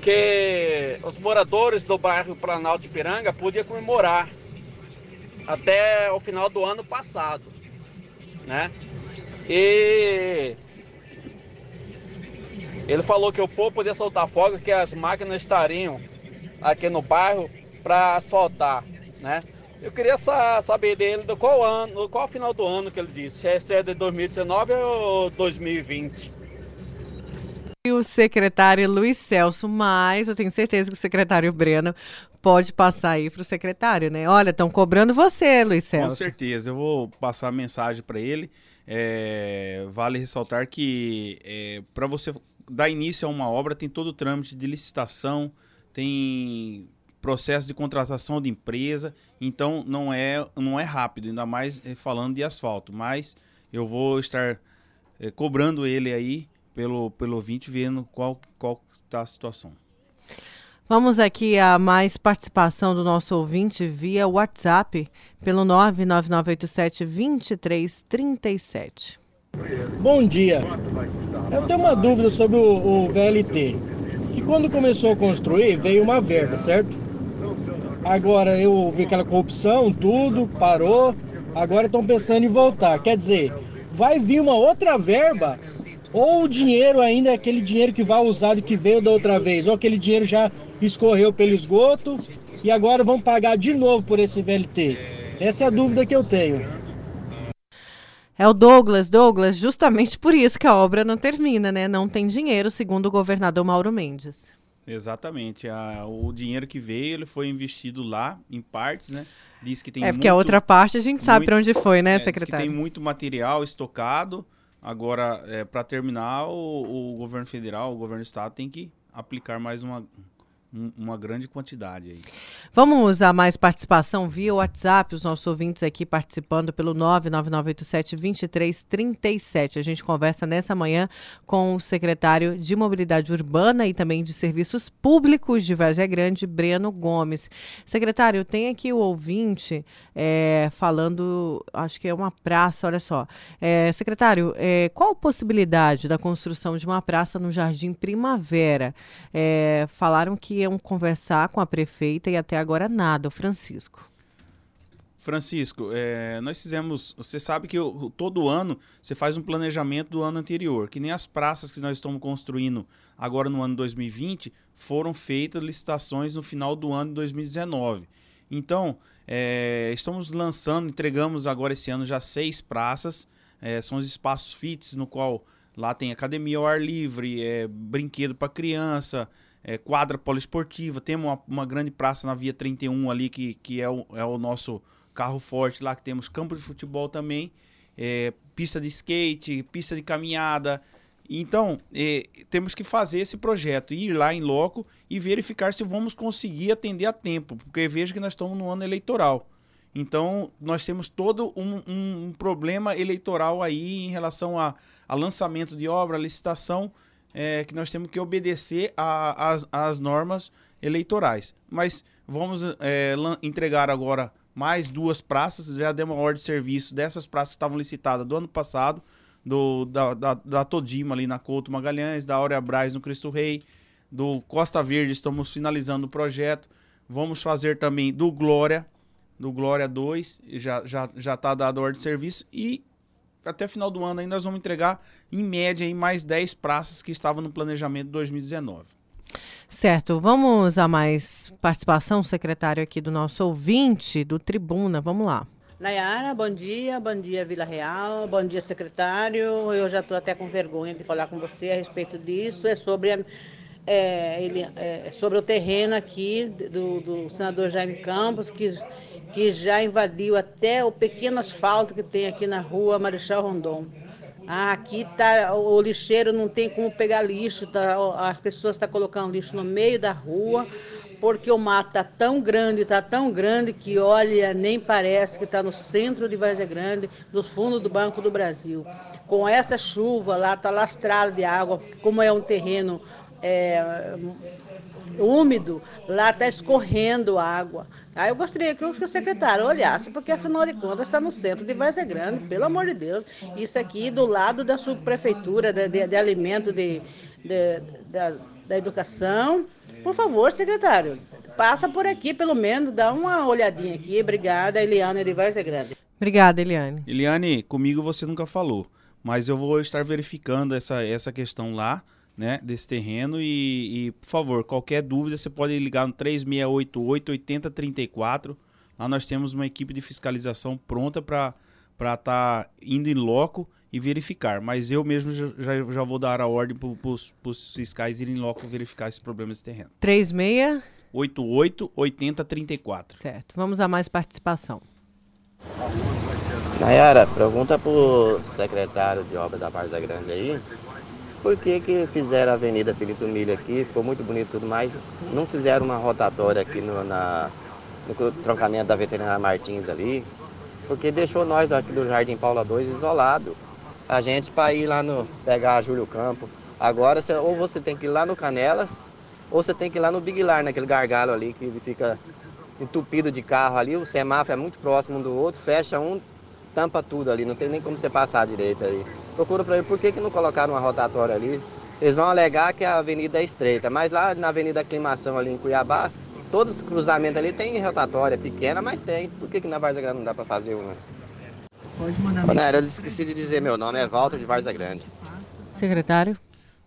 que os moradores do bairro Planalto Ipiranga podiam comemorar até o final do ano passado, né? E ele falou que o povo podia soltar fogo, que as máquinas estariam aqui no bairro para soltar, né? Eu queria saber dele do qual ano, qual final do ano que ele disse, se é de 2019 ou 2020. E o secretário Luiz Celso, mas eu tenho certeza que o secretário Breno pode passar aí para o secretário, né? Olha, estão cobrando você, Luiz Celso. Com certeza, eu vou passar a mensagem para ele. É, vale ressaltar que é, para você dar início a uma obra tem todo o trâmite de licitação, tem processo de contratação de empresa, então não é, não é rápido, ainda mais eh, falando de asfalto, mas eu vou estar é, cobrando ele aí pelo, pelo ouvinte, vendo qual qual está a situação. Vamos aqui a mais participação do nosso ouvinte via WhatsApp pelo 99987 2337. Bom dia. Eu tenho uma dúvida sobre o, o VLT. Que quando começou a construir, veio uma verba, certo? Agora eu vi aquela corrupção, tudo, parou. Agora estão pensando em voltar. Quer dizer, vai vir uma outra verba, ou o dinheiro ainda é aquele dinheiro que vai usado que veio da outra vez, ou aquele dinheiro já escorreu pelo esgoto e agora vão pagar de novo por esse VLT. Essa é a dúvida que eu tenho. É o Douglas, Douglas, justamente por isso que a obra não termina, né? Não tem dinheiro, segundo o governador Mauro Mendes. Exatamente. A, o dinheiro que veio, ele foi investido lá, em partes, né? Diz que tem é, porque muito, a outra parte a gente sabe muito, para onde foi, né, é, secretário? Tem muito material estocado. Agora, é, para terminar, o, o governo federal, o governo do estado tem que aplicar mais uma, uma grande quantidade aí. Vamos a mais participação via WhatsApp, os nossos ouvintes aqui participando pelo 99987-2337. A gente conversa nessa manhã com o secretário de Mobilidade Urbana e também de Serviços Públicos de Várzea Grande, Breno Gomes. Secretário, tem aqui o ouvinte é, falando, acho que é uma praça, olha só. É, secretário, é, qual a possibilidade da construção de uma praça no Jardim Primavera? Falaram que iam conversar com a prefeita e até agora nada, o Francisco. Francisco, é, nós fizemos. Você sabe que eu, todo ano você faz um planejamento do ano anterior, que nem as praças que nós estamos construindo agora no ano 2020 foram feitas licitações no final do ano de 2019. Então, é, estamos lançando, entregamos agora esse ano já seis praças. É, são os espaços fits, no qual lá tem academia ao ar livre, é, brinquedo para criança, é, quadra poliesportiva, temos uma, uma, grande praça na Via 31 ali, que, que é, o, é o nosso carro forte lá, que temos campo de futebol também, é, pista de skate, pista de caminhada. Então, é, temos que fazer esse projeto, ir lá em loco e verificar se vamos conseguir atender a tempo, porque veja que nós estamos no ano eleitoral. Então, nós temos todo um, um, um problema eleitoral aí em relação a, a lançamento de obra, licitação, é, que nós temos que obedecer às normas eleitorais. Mas vamos é, entregar agora mais duas praças, já demos uma ordem de serviço dessas praças que estavam licitadas do ano passado, do, da, da, da Todima ali na Couto Magalhães, da Áurea Braz no Cristo Rei, do Costa Verde, estamos finalizando o projeto. Vamos fazer também do Glória, do Glória 2, já está já, já tá dado a ordem de serviço, e até final do ano ainda nós vamos entregar, em média, aí, mais 10 praças que estavam no planejamento de 2019. Certo, vamos a mais participação, secretário aqui do nosso ouvinte, do Tribuna, vamos lá. Nayara, bom dia, bom dia Vila Real, bom dia secretário. Eu já estou até com vergonha de falar com você a respeito disso. É sobre, é, ele, é, sobre o terreno aqui do, do senador Jaime Campos, que que já invadiu até o pequeno asfalto que tem aqui na rua Marechal Rondon. Ah, aqui tá, o lixeiro não tem como pegar lixo, tá, as pessoas estão tá colocando lixo no meio da rua, porque o mato está tão grande, está tão grande que, olha, nem parece que está no centro de Várzea Grande, nos fundos do Banco do Brasil. Com essa chuva lá, está lastrado de água, como é um terreno é, úmido, lá está escorrendo água. Aí eu gostaria que o secretário olhasse, porque afinal de contas está no centro de Várzea Grande, pelo amor de Deus. Isso aqui do lado da subprefeitura de, de, de alimento de, de, da, da educação. Por favor, secretário, passa por aqui pelo menos, dá uma olhadinha aqui. Obrigada, Eliane de Várzea Grande. Obrigada, Eliane. Eliane, comigo você nunca falou, mas eu vou estar verificando essa, essa questão lá né, desse terreno e, e, por favor, qualquer dúvida você pode ligar no 3688 8034. Lá nós temos uma equipe de fiscalização pronta para estar tá indo em loco e verificar. Mas eu mesmo já, já vou dar a ordem para os fiscais irem em loco verificar esse problema desse terreno. 36 88 8034. Certo. Vamos a mais participação. Nayara, pergunta para o secretário de obra da Várzea Grande aí por que, que fizeram a Avenida Felipe Milho aqui, ficou muito bonito tudo mais, não fizeram uma rotatória aqui no, na, no troncamento da veterinária Martins ali, porque deixou nós daqui do Jardim Paula 2 isolado. A gente para ir lá no. pegar a Júlio Campo. Agora ou você tem que ir lá no Canelas, ou você tem que ir lá no Big Lar, naquele gargalo ali que fica entupido de carro ali, o semáforo é muito próximo um do outro, fecha um, tampa tudo ali, não tem nem como você passar direito aí procura para ele por que, que não colocaram uma rotatória ali. Eles vão alegar que a avenida é estreita, mas lá na Avenida Aclimação, ali em Cuiabá, todos os cruzamentos ali tem rotatória pequena, mas tem. Por que, que na Varza Grande não dá para fazer uma? Pode mandar. Não, eu esqueci de dizer meu nome, é Walter de Varza Grande. Secretário.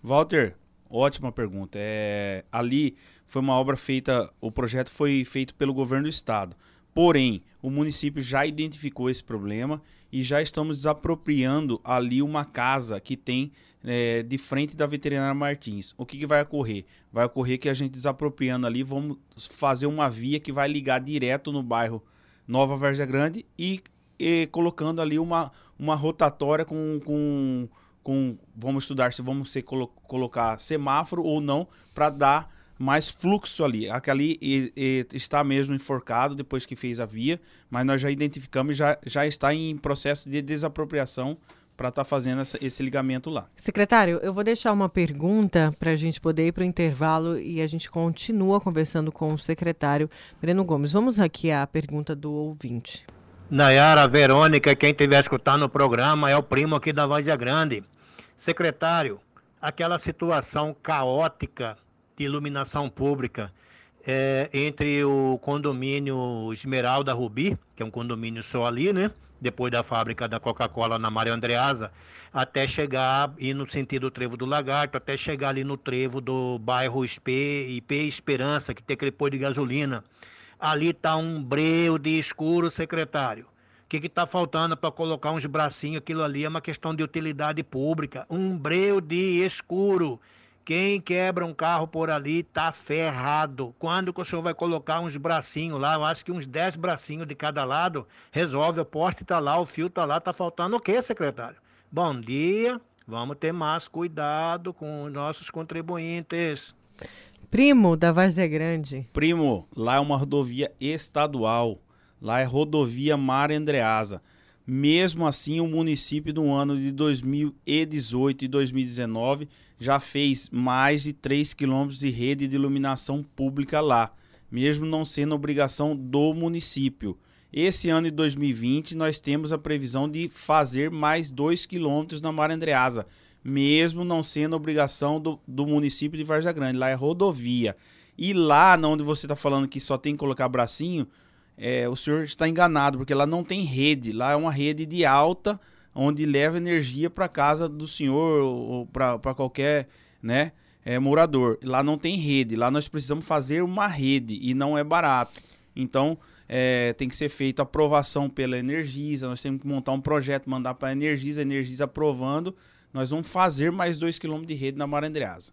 Walter, ótima pergunta. É, ali foi uma obra feita, o projeto foi feito pelo governo do estado. Porém, o município já identificou esse problema e já estamos desapropriando ali uma casa que tem é, de frente da veterinária Martins. O que, que, vai ocorrer? Vai ocorrer que a gente desapropriando ali, vamos fazer uma via que vai ligar direto no bairro Nova Várzea Grande e, e, colocando ali uma, uma rotatória com, com, com. Vamos estudar se vamos ser, colo, colocar semáforo ou não para dar mais fluxo ali. Aquele e, e, está mesmo enforcado depois que fez a via, mas nós já identificamos e já, já está em processo de desapropriação para estar tá fazendo essa, esse ligamento lá. Secretário, eu vou deixar uma pergunta para a gente poder ir para o intervalo e a gente continua conversando com o secretário Breno Gomes. Vamos aqui à pergunta do ouvinte. Nayara, Verônica, quem estiver escutando o programa é o primo aqui da Voz Grande. Secretário, aquela situação caótica de iluminação pública é, entre o condomínio Esmeralda Rubi, que é um condomínio só ali, né? Depois da fábrica da Coca-Cola na Maria Andreasa, até chegar, e no sentido do Trevo do Lagarto, até chegar ali no trevo do bairro IP, IP Esperança, que tem aquele pôr de gasolina. Ali está um breu de escuro, secretário. O que está faltando para colocar uns bracinhos? Aquilo ali é uma questão de utilidade pública. Um breu de escuro. Quem quebra um carro por ali tá ferrado. Quando que o senhor vai colocar uns bracinhos lá? Eu acho que uns 10 bracinhos de cada lado resolve. O poste tá lá, o fio tá lá. Tá faltando o quê, secretário? Bom dia. Vamos ter mais cuidado com os nossos contribuintes. Primo da Várzea Grande. Primo, lá é uma rodovia estadual. Lá é rodovia Mar Andreasa. Mesmo assim, o município no ano de 2018 e 2019 já fez mais de 3 quilômetros de rede de iluminação pública lá, mesmo não sendo obrigação do município. Esse ano de 2020 nós temos a previsão de fazer mais 2 quilômetros na Mar Andreasa, mesmo não sendo obrigação do, do município de Varja Grande. Lá é rodovia. E lá, onde você está falando que só tem que colocar bracinho, é, o senhor está enganado, porque lá não tem rede. Lá é uma rede de alta onde leva energia para casa do senhor ou para qualquer né, é, morador. Lá não tem rede, lá nós precisamos fazer uma rede e não é barato. Então é, tem que ser feita aprovação pela Energisa, nós temos que montar um projeto, mandar para a Energisa, a Energisa aprovando nós vamos fazer mais dois quilômetros de rede na Marandreasa.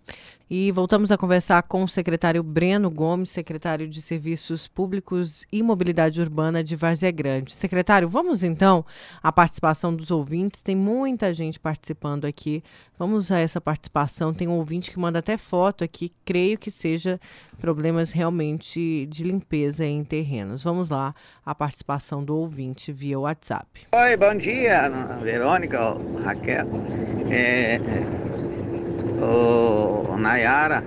E voltamos a conversar com o secretário Breno Gomes, secretário de Serviços Públicos e Mobilidade Urbana de Várzea Grande. Secretário, vamos então à participação dos ouvintes. Tem muita gente participando aqui. Vamos a essa participação. Tem um ouvinte que manda até foto aqui. Creio que seja problemas realmente de limpeza em terrenos. Vamos lá à participação do ouvinte via WhatsApp. Oi, bom dia, Verônica, Raquel. É, o Nayara.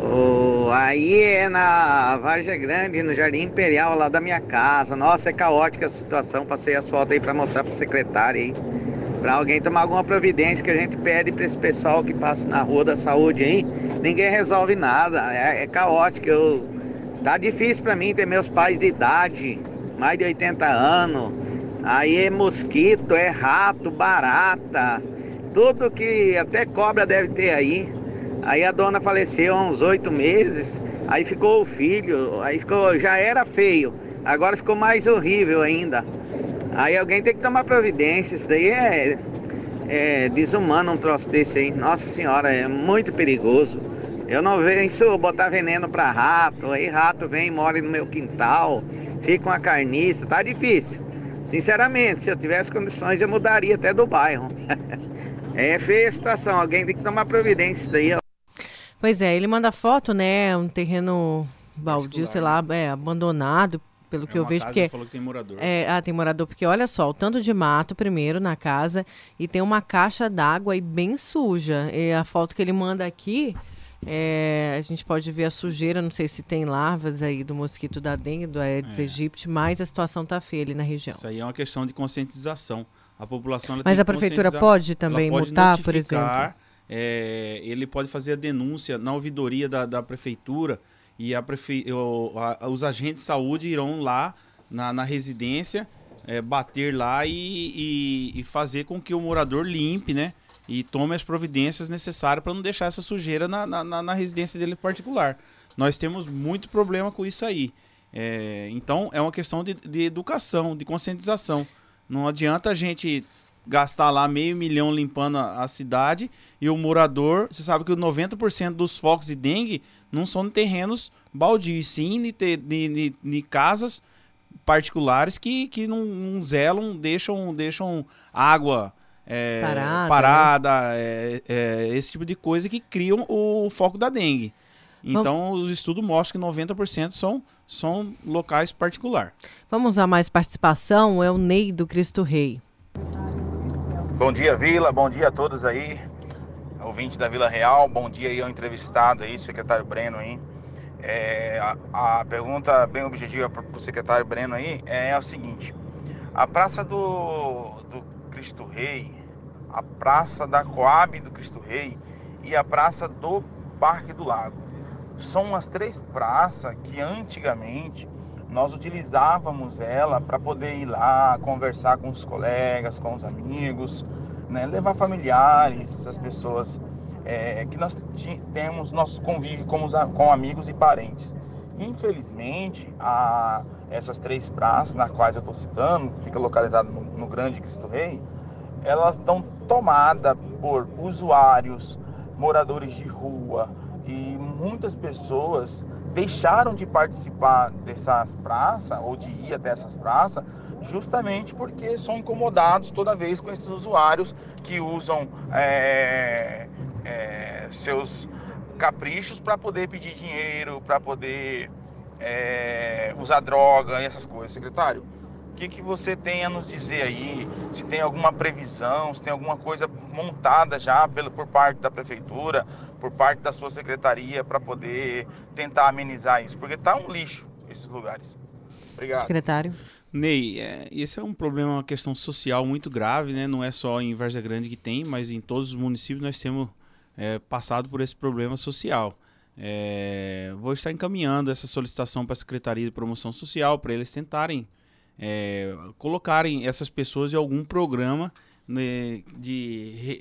O, aí é na Vargem Grande, no Jardim Imperial, lá da minha casa. Nossa, é caótica a situação. Passei as fotos aí para mostrar para o secretário aí. Para alguém tomar alguma providência que a gente pede para esse pessoal que passa na rua da saúde aí. Ninguém resolve nada. É, é caótico. Eu, tá difícil para mim ter meus pais de idade, mais de 80 anos. Aí é mosquito, é rato, barata tudo que até cobra deve ter aí. Aí a dona faleceu há uns oito meses, aí ficou o filho, aí ficou, já era feio, agora ficou mais horrível ainda. Aí alguém tem que tomar providência, isso daí é, é desumano um troço desse aí. Nossa senhora, é muito perigoso. Eu não venço botar veneno para rato, aí rato vem e mora no meu quintal, fica uma carniça, tá difícil. Sinceramente, se eu tivesse condições eu mudaria até do bairro. É feia a situação, alguém tem que tomar providência daí, ó. Pois é, ele manda foto, né? Um terreno baldio, sei lá, é, abandonado, pelo é que eu vejo. Casa, porque falou que tem morador. É, ah, tem morador, porque olha só, o tanto de mato primeiro na casa e tem uma caixa d'água aí bem suja. E a foto que ele manda aqui. É, a gente pode ver a sujeira, não sei se tem larvas aí do mosquito da dengue, do Aedes é. aegypti, mas a situação está feia ali na região. Isso aí é uma questão de conscientização. A população Mas a prefeitura pode também pode multar, por exemplo? É, ele pode fazer a denúncia na ouvidoria da, da prefeitura e a prefe... a, os agentes de saúde irão lá na, na residência é, bater lá e, e, e, fazer com que o morador limpe, né? E tome as providências necessárias para não deixar essa sujeira na, na, na residência dele particular. Nós temos muito problema com isso aí. É, então é uma questão de, de educação, de conscientização. Não adianta a gente gastar lá meio milhão limpando a, a cidade e o morador, você sabe que 90% dos focos de dengue não são em terrenos baldios, sim de, de, de, de casas particulares que, que não, não zelam, deixam, deixam água é, parada, parada né? é, é, esse tipo de coisa que criam o foco da dengue. Então, Vamos... os estudos mostram que 90% são, são locais particulares. Vamos a mais participação. É o Ney do Cristo Rei. Bom dia, Vila. Bom dia a todos aí. Ouvinte da Vila Real. Bom dia aí ao entrevistado aí, secretário Breno aí. É, a, a, pergunta bem objetiva para o secretário Breno aí é a seguinte. A Praça do, do Cristo Rei, a Praça da Coab do Cristo Rei e a Praça do Parque do Lago são as três praças que antigamente nós utilizávamos ela para poder ir lá conversar com os colegas, com os amigos, né? levar familiares, essas pessoas é, que nós temos nosso convívio com, os, com amigos e parentes. Infelizmente, a, essas três praças, nas quais eu estou citando, fica localizado no, no Grande Cristo Rei, elas estão tomadas por usuários, moradores de rua, muitas pessoas deixaram de participar dessas praças ou de ir até essas praças justamente porque são incomodados toda vez com esses usuários que usam é, é, seus caprichos para poder pedir dinheiro, para poder é, usar droga e essas coisas. Secretário, o que, que você tem a nos dizer aí? Se tem alguma previsão, se tem alguma coisa montada já pelo, por parte da prefeitura por parte da sua secretaria para poder tentar amenizar isso? Porque está um lixo esses lugares. Obrigado. Secretário. Ney, é, esse é um problema, uma questão social muito grave, né? Não é só em Varza Grande que tem, mas em todos os municípios nós temos é, passado por esse problema social. É, vou estar encaminhando essa solicitação para a Secretaria de Promoção Social para eles tentarem é, colocarem essas pessoas em algum programa né, de re,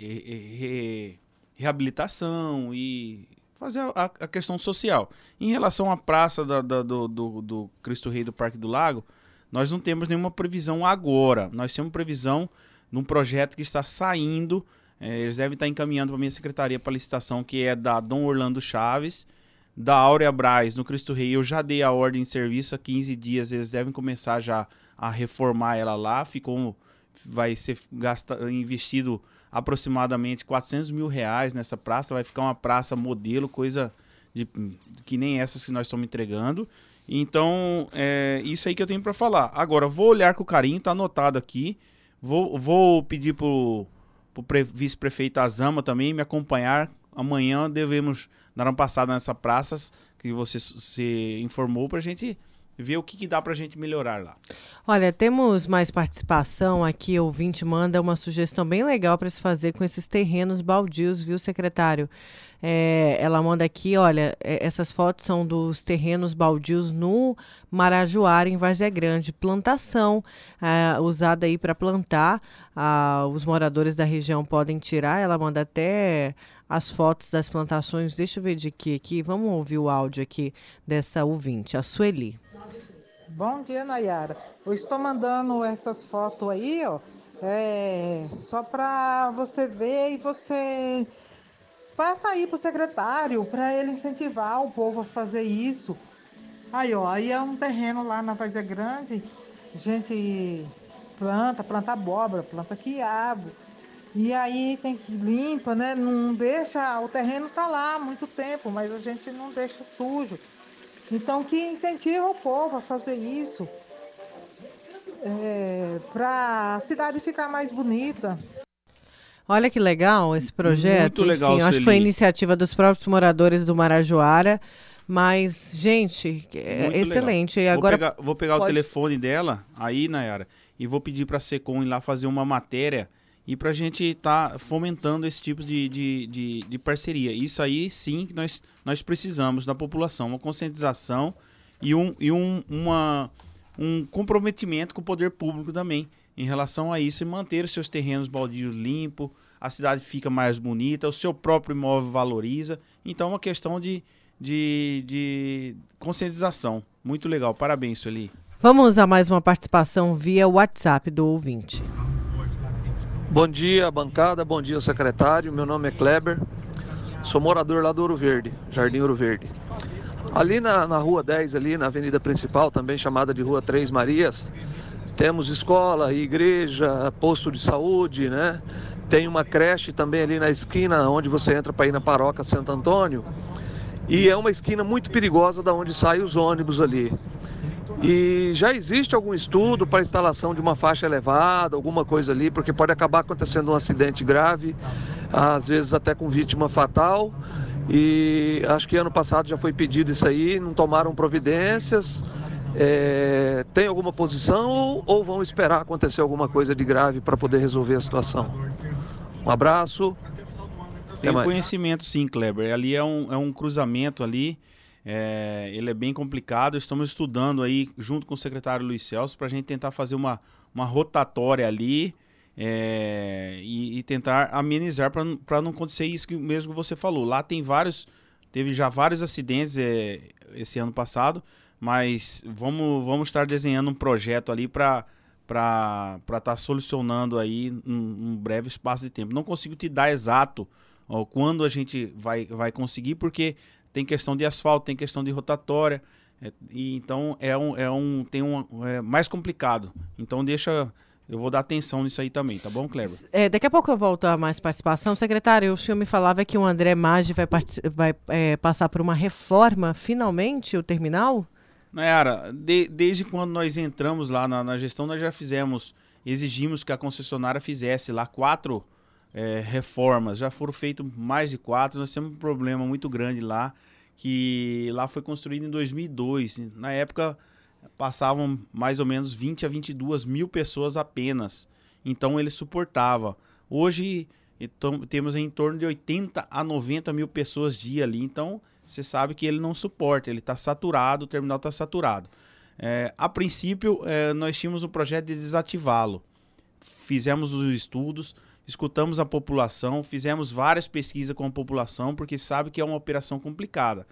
re, reabilitação e fazer a, a, questão social. Em relação à praça da, da, do, do, do, Cristo Rei do Parque do Lago, nós não temos nenhuma previsão agora. Nós temos previsão num projeto que está saindo. É, eles devem estar encaminhando para a minha secretaria para licitação, que é da Dom Orlando Chaves, da Áurea Braz, no Cristo Rei. Eu já dei a ordem de serviço há 15 dias. Eles devem começar já a reformar ela lá. Ficou, vai ser gasta, investido aproximadamente 400 mil reais nessa praça. Vai ficar uma praça modelo, coisa de, que nem essas que nós estamos entregando. Então, é isso aí que eu tenho para falar. Agora, vou olhar com carinho, tá anotado aqui. Vou, vou pedir pro, pro vice-prefeito Azama também me acompanhar. Amanhã devemos dar uma passada nessa praça que você se informou para a gente ver o que, que dá para a gente melhorar lá. Olha, temos mais participação aqui. O ouvinte manda uma sugestão bem legal para se fazer com esses terrenos baldios, viu, secretário? É, ela manda aqui, olha, é, essas fotos são dos terrenos baldios no Marajoara, em Várzea Grande. Plantação é, usada aí para plantar. Ah, os moradores da região podem tirar. Ela manda até as fotos das plantações. Deixa eu ver de que aqui. Vamos ouvir o áudio aqui dessa ouvinte, a Sueli. Bom dia, Nayara. Eu estou mandando essas fotos aí, ó, é, só para você ver e você passa aí pro secretário para ele incentivar o povo a fazer isso. Aí, ó, aí é um terreno lá na Vazia Grande, gente planta, planta abóbora, planta quiabo. E aí tem que limpa, né? Não deixa, o terreno tá lá há muito tempo, mas a gente não deixa sujo. Então, que incentiva o povo a fazer isso, é, para a cidade ficar mais bonita. Olha que legal esse projeto. Muito legal, Enfim, acho que foi iniciativa dos próprios moradores do Marajoara. Mas, gente, é excelente. E agora vou pegar, vou pegar pode... o telefone dela aí, Nayara, e vou pedir para a Secom ir lá fazer uma matéria e para a gente estar tá fomentando esse tipo de, de, de, de, parceria. Isso aí sim que nós, nós precisamos da população, uma conscientização e, um, e um, uma, um comprometimento com o poder público também em relação a isso e manter os seus terrenos baldios limpos, a cidade fica mais bonita, o seu próprio imóvel valoriza. Então é uma questão de, de, de conscientização. Muito legal, parabéns, Sueli. Vamos a mais uma participação via WhatsApp do ouvinte. Bom dia, bancada. Bom dia, secretário. Meu nome é Kleber. Sou morador lá do Ouro Verde, Jardim Ouro Verde. Ali na, na rua 10, ali na avenida principal, também chamada de Rua Três Marias, temos escola, igreja, posto de saúde, né? Tem uma creche também ali na esquina onde você entra para ir na paróquia Santo Antônio. E é uma esquina muito perigosa da onde saem os ônibus ali. E já existe algum estudo para instalação de uma faixa elevada, alguma coisa ali, porque pode acabar acontecendo um acidente grave, às vezes até com vítima fatal. E acho que ano passado já foi pedido isso aí, não tomaram providências. É, tem alguma posição ou, ou vão esperar acontecer alguma coisa de grave para poder resolver a situação? Um abraço. Tem conhecimento sim, Kleber. Ali é um, é um cruzamento ali é, ele é bem complicado. Estamos estudando aí, junto com o secretário Luiz Celso, para a gente tentar fazer uma, uma rotatória ali é, e, e, tentar amenizar para não acontecer isso que mesmo você falou. Lá tem vários, teve já vários acidentes é, esse ano passado, mas vamos, vamos estar desenhando um projeto ali para para estar tá solucionando aí um, um, breve espaço de tempo. Não consigo te dar exato ó, quando a gente vai, vai conseguir, porque tem questão de asfalto, tem questão de rotatória. É, e então é um, é um tem um é mais complicado. Então deixa eu vou dar atenção nisso aí também, tá bom, Kleber? É, daqui a pouco eu volto a mais participação. Secretário, o senhor me falava que o André Maggi vai, vai é, passar por uma reforma, finalmente, o terminal? Nayara, de, desde quando nós entramos lá na, na, gestão, nós já fizemos, exigimos que a concessionária fizesse lá quatro é, reformas. Já foram feitas mais de quatro. Nós temos um problema muito grande lá, que lá foi construído em 2002. Na época passavam mais ou menos 20 a 22 mil pessoas apenas. Então ele suportava. Hoje então, temos em torno de 80 a 90 mil pessoas dia ali. Então você sabe que ele não suporta, ele está saturado, o terminal está saturado. É, a princípio, é, nós tínhamos o um projeto de desativá-lo. Fizemos os estudos, escutamos a população, fizemos várias pesquisas com a população, porque sabe que é uma operação complicada.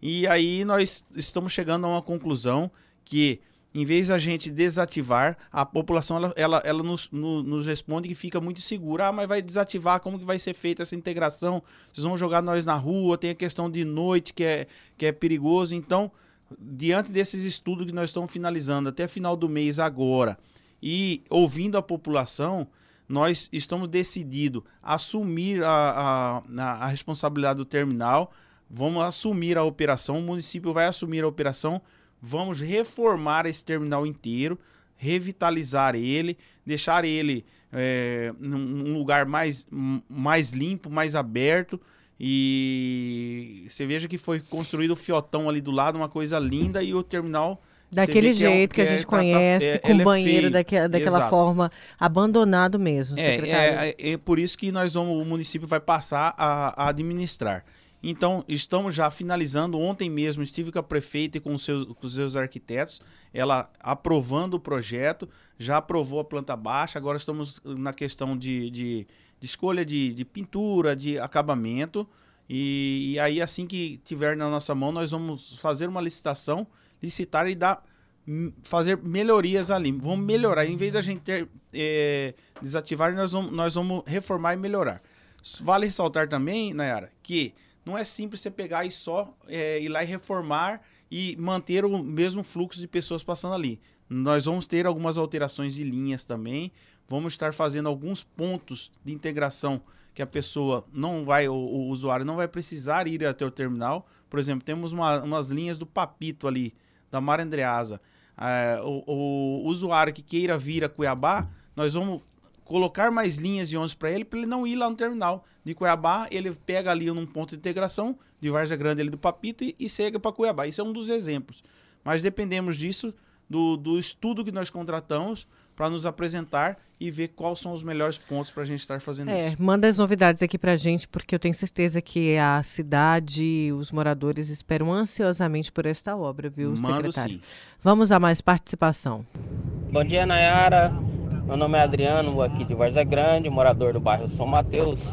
E aí nós estamos chegando a uma conclusão que, em vez da gente desativar, a população ela, ela, ela nos, no, nos responde que fica muito segura. Ah, mas vai desativar, como que vai ser feita essa integração? Vocês vão jogar nós na rua, tem a questão de noite que é, que é perigoso. Então, diante desses estudos que nós estamos finalizando até final do mês agora, e ouvindo a população, nós estamos decididos a assumir a, a, a responsabilidade do terminal, vamos assumir a operação, o município vai assumir a operação, vamos reformar esse terminal inteiro, revitalizar ele, deixar ele é, num lugar mais, mais limpo, mais aberto. E você veja que foi construído o fiotão ali do lado, uma coisa linda, e o terminal Daquele jeito que, é, que, a gente é, conhece, tá, com banheiro daquela, daquela forma, abandonado mesmo, é, é, é, é, por isso que nós vamos, o município vai passar a, a, administrar. Então, estamos já finalizando. Ontem mesmo estive com a prefeita e com os seus, com os seus arquitetos, ela aprovando o projeto, já aprovou a planta baixa, agora estamos na questão de, de, de escolha de, de, pintura, de acabamento. E, e aí, assim que tiver na nossa mão, nós vamos fazer uma licitação licitar e dar fazer melhorias ali. Vamos melhorar. Em vez da gente ter, é, desativar, nós vamos, nós vamos reformar e melhorar. Vale ressaltar também, Nayara, que não é simples você pegar e só é, ir lá e reformar e manter o mesmo fluxo de pessoas passando ali. Nós vamos ter algumas alterações de linhas também. Vamos estar fazendo alguns pontos de integração que a pessoa não vai, o, o usuário não vai precisar ir até o terminal. Por exemplo, temos uma, umas linhas do Papito ali, da Mar Andreasa, é, o, o, usuário que queira vir a Cuiabá, nós vamos colocar mais linhas de ônibus para ele, para ele não ir lá no terminal de Cuiabá, ele pega ali num ponto de integração de Várzea Grande ali do Papito e, e segue para Cuiabá. Isso é um dos exemplos. Mas dependemos disso, do, do estudo que nós contratamos para nos apresentar e ver quais são os melhores pontos para a gente estar fazendo é, isso. Manda as novidades aqui para a gente, porque eu tenho certeza que a cidade, os moradores esperam ansiosamente por esta obra, viu, Mando secretário? Sim. Vamos a mais participação. Bom dia, Nayara. Meu nome é Adriano, aqui de Varza Grande, morador do bairro São Mateus.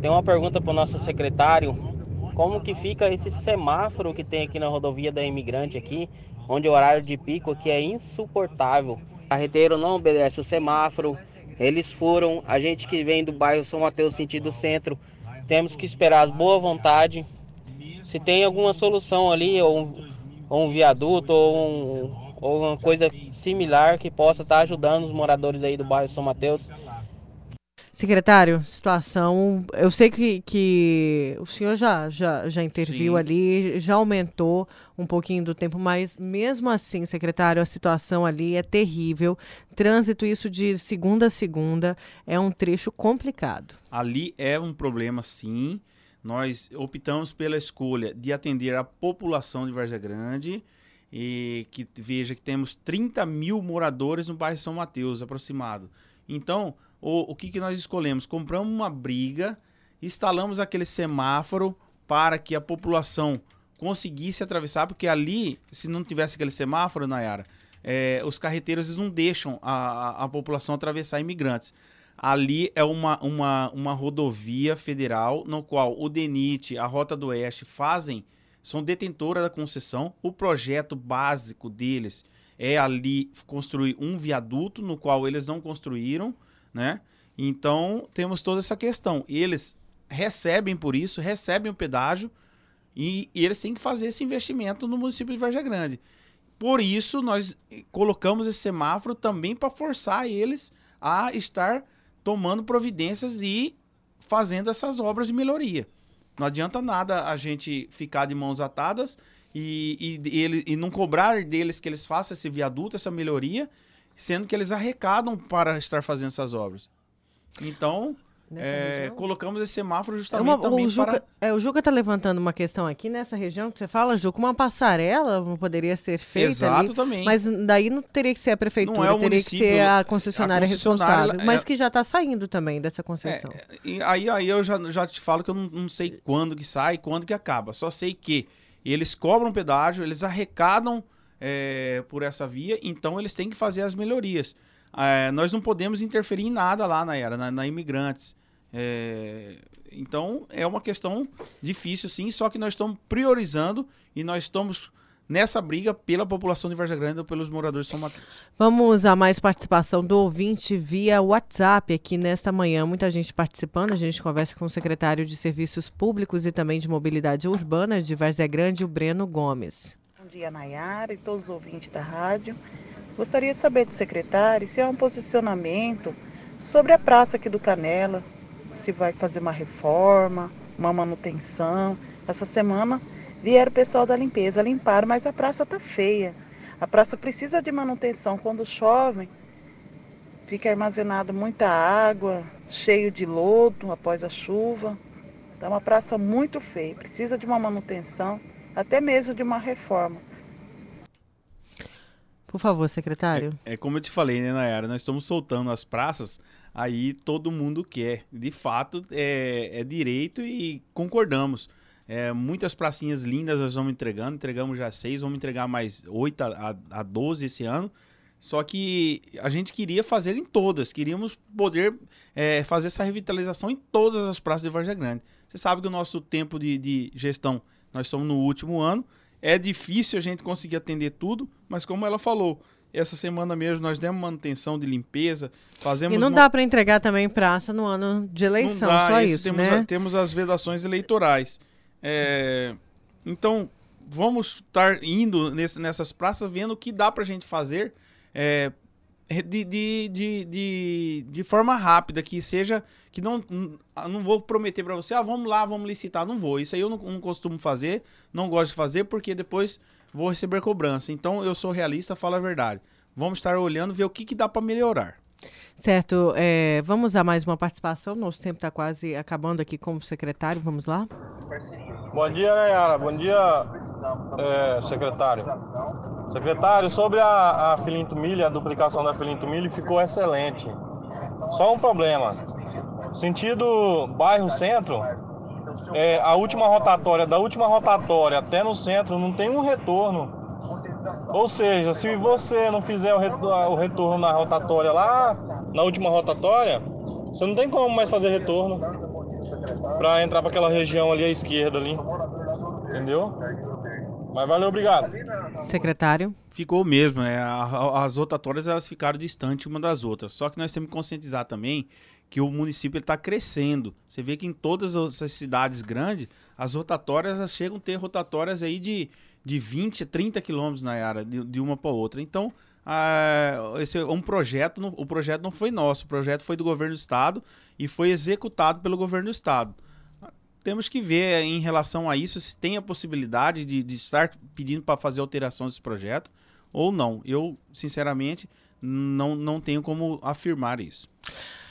Tem uma pergunta para o nosso secretário. Como que fica esse semáforo que tem aqui na rodovia da Imigrante aqui, onde o horário de pico aqui é insuportável. O carreteiro não obedece o semáforo, eles foram, a gente que vem do bairro São Mateus sentido centro, temos que esperar as boa vontade. Se tem alguma solução ali, ou um, ou um viaduto, ou, um, ou uma coisa similar que possa estar ajudando os moradores aí do bairro São Mateus, Secretário, situação. Eu sei que, que o senhor já, já, já interviu Sim. ali, já aumentou um pouquinho do tempo, mas mesmo assim, secretário, a situação ali é terrível. Trânsito, isso de segunda a segunda, é um trecho complicado. Ali é um problema, sim. Nós optamos pela escolha de atender a população de Várzea Grande e que veja que temos 30 mil moradores no bairro São Mateus, aproximado. Então, o, o que, que nós escolhemos? Compramos uma briga, instalamos aquele semáforo para que a população conseguisse atravessar, porque ali, se não tivesse aquele semáforo, Nayara, é, os carreteiros não deixam a, a, a população atravessar imigrantes. Ali é uma, uma, uma rodovia federal no qual o DENIT, a Rota do Oeste fazem, são detentora da concessão. O projeto básico deles é ali construir um viaduto, no qual eles não construíram, né? Então temos toda essa questão. Eles recebem por isso, recebem o pedágio e, e eles têm que fazer esse investimento no município de Vargem Grande. Por isso nós colocamos esse semáforo também para forçar eles a estar tomando providências e fazendo essas obras de melhoria. Não adianta nada a gente ficar de mãos atadas e, e, e, ele, e não cobrar deles que eles façam esse viaduto, essa melhoria, sendo que eles arrecadam para estar fazendo essas obras. Então, é, colocamos esse semáforo justamente Uma- também o, Juca, para... é, o Juca está levantando uma questão aqui nessa região que você fala, Juca, uma passarela não poderia ser feita Exato, ali, também. mas daí não teria que ser a prefeitura, Não é o teria que ser a a concessionária, concessionária, responsável, mas ela- que já está saindo também dessa concessão. E aí, aí eu já, já te falo que eu não, não sei quando que sai quando que acaba. Só sei que eles cobram pedágio, eles arrecadam é, por essa via, então eles têm que fazer as melhorias. É, nós não podemos interferir em nada lá na era, na, na imigrantes. É, então é uma questão difícil, sim, só que nós estamos priorizando e nós estamos nessa briga pela população de Vargem Grande ou pelos moradores de São Mateus. Vamos a mais participação do ouvinte via WhatsApp aqui nesta manhã. Muita gente participando. A gente conversa com o secretário de Serviços Públicos e também de Mobilidade Urbana de Várzea Grande, o Breno Gomes. Bom dia, Nayara e todos os ouvintes da rádio. Gostaria de saber do secretário se há um posicionamento sobre a praça aqui do Canela, se vai fazer uma reforma, uma manutenção. Essa semana vieram o pessoal da limpeza, limparam, mas a praça está feia. A praça precisa de manutenção. Quando chove, fica armazenado muita água, cheio de lodo após a chuva. Então, é uma praça muito feia, precisa de uma manutenção, até mesmo de uma reforma. Por favor, secretário. É como eu te falei, né, Nayara? Nós estamos soltando as praças, aí todo mundo quer. De fato, é, é direito e concordamos. É, muitas pracinhas lindas nós vamos entregando, entregamos já seis, vamos entregar mais oito a, a, a 12 esse ano. Só que a gente queria fazer em todas, queríamos poder é, fazer essa revitalização em todas as praças de Vargem Grande. Você sabe que o nosso tempo de, de gestão, nós estamos no último ano, é difícil a gente conseguir atender tudo, mas como ela falou, essa semana mesmo nós demos manutenção de limpeza, fazemos... E não mo- dá para entregar também praça no ano de eleição, não dá, só isso, temos, né? a- temos as vedações eleitorais. É, então, vamos estar indo nesse- nessas praças, vendo o que dá pra gente fazer é, de, de, de, de, de forma rápida, que seja. Que não, não- não vou prometer pra você, ah, vamos lá, vamos licitar. Não vou. Isso aí eu não, não costumo fazer, não gosto de fazer, porque depois vou receber cobrança. Então, eu sou realista, falo a verdade. Vamos estar olhando, ver o que, que dá pra melhorar. Certo, é, vamos a mais uma participação. Nosso tempo está quase acabando aqui como secretário. Vamos lá? Bom dia, Nayara. Bom dia, é, secretário. Secretário, sobre a, a Filinto Milha, a duplicação da Filinto Milha ficou excelente. Só um problema. Sentido bairro centro, é, a última rotatória, da última rotatória até no centro, não tem um retorno. Ou seja, se você não fizer o, reto- o retorno na rotatória lá, na última rotatória, você não tem como mais fazer retorno para entrar para aquela região ali à esquerda ali. Entendeu? Mas valeu, obrigado. Secretário. Ficou mesmo, é, as rotatórias elas ficaram distantes uma das outras. Só que nós temos que conscientizar também que o município está crescendo. Você vê que em todas essas cidades grandes, as rotatórias elas chegam a ter rotatórias aí de, de 20 a 30 quilômetros na área, de, de uma para outra. Então, esse é um projeto, o projeto não foi nosso, o projeto foi do governo do estado e foi executado pelo governo do estado. Temos que ver em relação a isso se tem a possibilidade de, de estar pedindo para fazer alteração desse projeto ou não. Eu, sinceramente, não, não tenho como afirmar isso.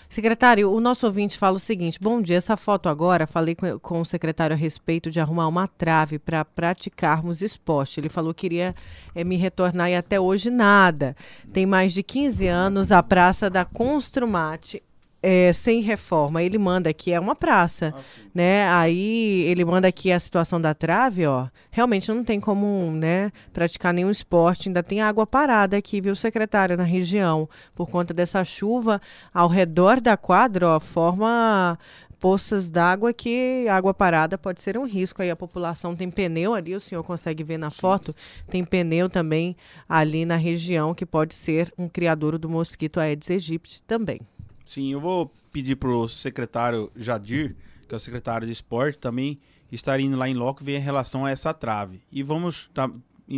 Secretário, o nosso ouvinte fala o seguinte: bom dia, essa foto agora, falei com, com o secretário a respeito de arrumar uma trave para praticarmos esporte. Ele falou que iria eh, me retornar e até hoje nada. Tem mais de 15 anos a Praça da Construmate. Eh, sem reforma, ele manda aqui, é uma praça, né? Aí ele manda aqui a situação da trave, ó. Realmente não tem como, né, praticar nenhum esporte. Ainda tem água parada aqui, viu, secretário, na região, por conta dessa chuva ao redor da quadra, ó, forma poças d'água que água parada pode ser um risco aí a população tem pneu ali o senhor consegue ver na foto tem pneu também ali na região que pode ser um criadouro do mosquito Aedes aegypti também Sim, eu vou pedir para o secretário Jadir, que é o secretário de esporte, também estar indo lá em loco ver em relação a essa trave. E vamos estar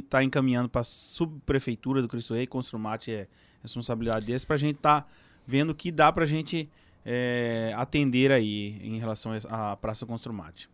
tá, encaminhando para a subprefeitura do Cristo Rei, Construmate é responsabilidade deles, para a gente estar tá vendo o que dá para a gente é, atender aí em relação à Praça Construmate.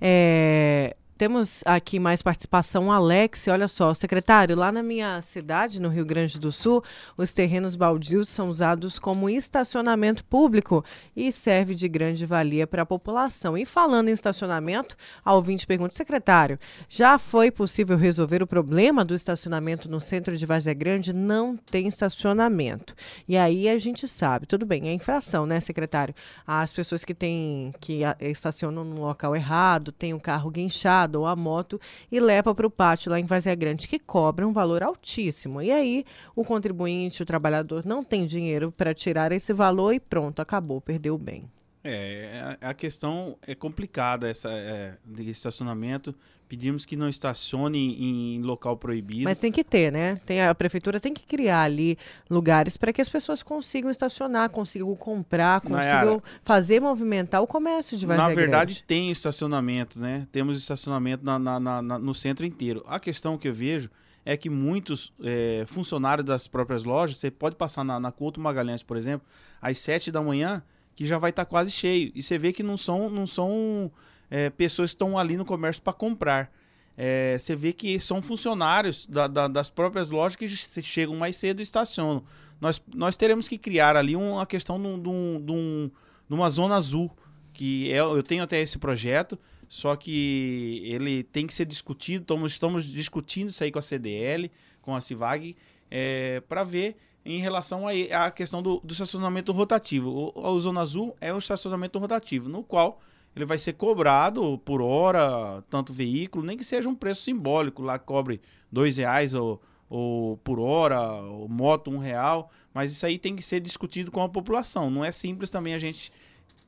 É, temos aqui mais participação, Alex. Olha só, secretário, lá na minha cidade, no Rio Grande do Sul, os terrenos baldios são usados como estacionamento público e serve de grande valia para a população. E falando em estacionamento, a ouvinte pergunta, secretário, já foi possível resolver o problema do estacionamento no centro de Vazia Grande? Não tem estacionamento. E aí a gente sabe, tudo bem, é infração, né, secretário? As pessoas que têm que estacionam no local errado, têm o carro guinchado ou a moto e leva para o pátio lá em Vazia Grande, que cobra um valor altíssimo. E aí o contribuinte, o trabalhador, não tem dinheiro para tirar esse valor e pronto, acabou, perdeu o bem. É, a questão é complicada essa é, de estacionamento. Pedimos que não estacione em, em, local proibido. Mas tem que ter, né? Tem, a prefeitura tem que criar ali lugares para que as pessoas consigam estacionar, consigam comprar, consigam Nayara, fazer movimentar o comércio de Vazia Na verdade, Grande. tem estacionamento, né? Temos estacionamento na, na, na, no centro inteiro. A questão que eu vejo é que muitos é, funcionários das próprias lojas, você pode passar na, na Couto Magalhães, por exemplo, às 7 da manhã, que já vai estar tá quase cheio. E você vê que não são, não são é, pessoas estão ali no comércio para comprar. É, você vê que são funcionários da, da, das próprias lojas que chegam mais cedo e estacionam. Nós, nós teremos que criar ali uma questão de, um, de, um, de uma zona azul, que é, eu tenho até esse projeto, só que ele tem que ser discutido, estamos, estamos discutindo isso aí com a CDL, com a CIVAG, é, para ver em relação à questão do, do, estacionamento rotativo. O, o Zona Azul é um estacionamento rotativo, no qual ele vai ser cobrado por hora, tanto veículo, nem que seja um preço simbólico, lá cobre dois reais ou, ou por hora, ou moto um real, mas isso aí tem que ser discutido com a população. Não é simples também a gente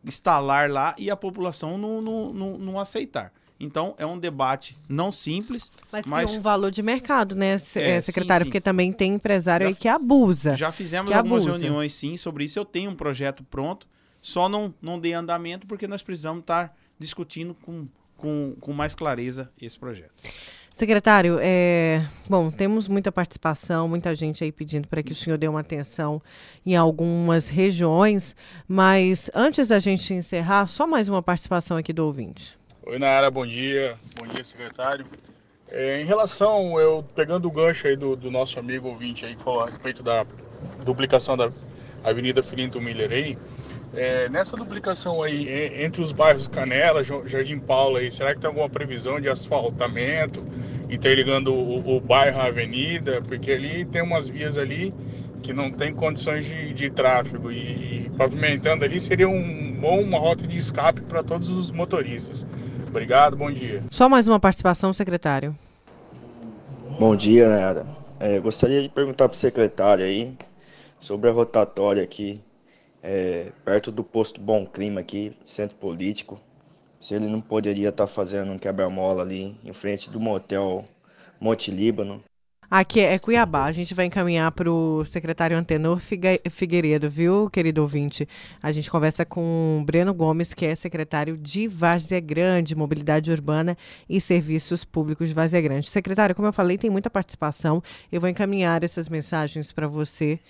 instalar lá e a população não, não, não, não aceitar. Então, é um debate não simples. Mas, mas... um valor de mercado, né, é, secretário? Sim, sim. Porque também tem empresário já, aí que abusa. Já fizemos algumas abusa. reuniões, sim, sobre isso. Eu tenho um projeto pronto, só não, não dei andamento porque nós precisamos estar discutindo com, com, com mais clareza esse projeto. Secretário, é, bom, temos muita participação, muita gente aí pedindo para que o senhor dê uma atenção em algumas regiões, mas antes da gente encerrar, só mais uma participação aqui do ouvinte. Oi, Nayara, bom dia. Bom dia, secretário. É, em relação, eu pegando o gancho aí do, do, nosso amigo ouvinte aí que falou a respeito da duplicação da Avenida Filinto Miller aí, é, nessa duplicação aí entre os bairros Canela, Jardim Paulo aí, será que tem alguma previsão de asfaltamento, interligando o, o bairro à avenida? Porque ali tem umas vias ali que não tem condições de, de tráfego e, e pavimentando ali seria um bom uma rota de escape para todos os motoristas. Obrigado, bom dia. Só mais uma participação, secretário. Bom dia, Nayara. É, gostaria de perguntar para o secretário aí sobre a rotatória aqui, é, perto do posto Bom Clima aqui, centro político. se ele não poderia estar fazendo um quebra-mola ali em frente do motel Monte Líbano. Aqui é Cuiabá. A gente vai encaminhar para o secretário Antenor Figueiredo, viu, querido ouvinte? A gente conversa com o Breno Gomes, que é secretário de Várzea Grande, Mobilidade Urbana e Serviços Públicos de Várzea Grande. Secretário, como eu falei, tem muita participação. Eu vou encaminhar essas mensagens para você,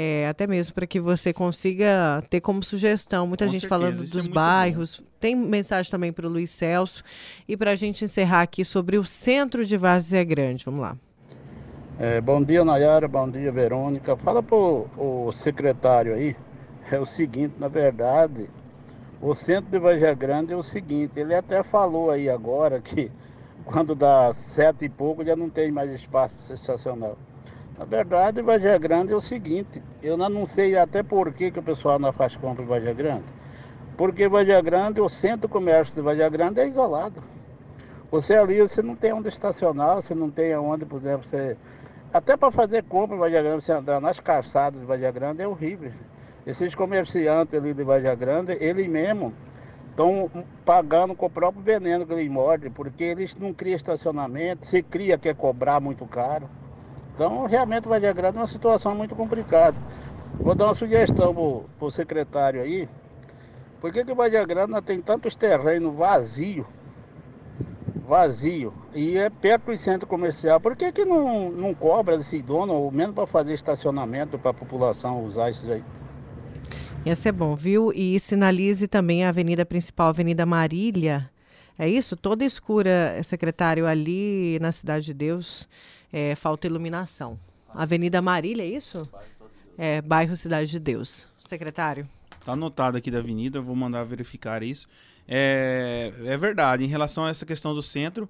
é, até mesmo para que você consiga ter como sugestão. Muita Com gente certeza, falando é dos muito bairros. Tem mensagem também para o Luiz Celso. E para a gente encerrar aqui sobre o centro de Várzea Grande. Vamos lá. É, bom dia, Nayara. Bom dia, Verônica. Fala pro o secretário aí. É o seguinte, na verdade, o centro de Vargem Grande é o seguinte, ele até falou aí agora que quando dá sete e pouco já não tem mais espaço para estacionar. Na verdade, Vargem Grande é o seguinte, eu não sei até por que, que o pessoal não faz compra em Vargem Grande. Porque Vargem Grande, o centro comércio de Vargem Grande é isolado. Você ali, você não tem onde estacionar, você não tem onde, por exemplo, você até para fazer compra em Vargem Grande, você andar nas calçadas de Vargem Grande é horrível. Esses comerciantes ali de Vargem Grande, eles mesmo estão pagando com o próprio veneno que eles mordem, porque eles não criam estacionamento, se cria quer cobrar muito caro. Então, realmente, Vargem Grande é uma situação muito complicada. Vou dar uma sugestão para o secretário aí. Por que que Vargem Grande tem tantos terrenos vazios vazio e é perto do centro comercial. Por que, que não, não cobra desse dono, ou mesmo para fazer estacionamento para a população usar isso aí? Ia ser bom, viu? E sinalize também a avenida principal, Avenida Marília. É isso? Toda escura, secretário, ali na Cidade de Deus, é, falta iluminação. Avenida Marília, é isso? É, bairro Cidade de Deus. Secretário. Está anotado aqui da avenida, eu vou mandar verificar isso. É, é verdade, em relação a essa questão do centro,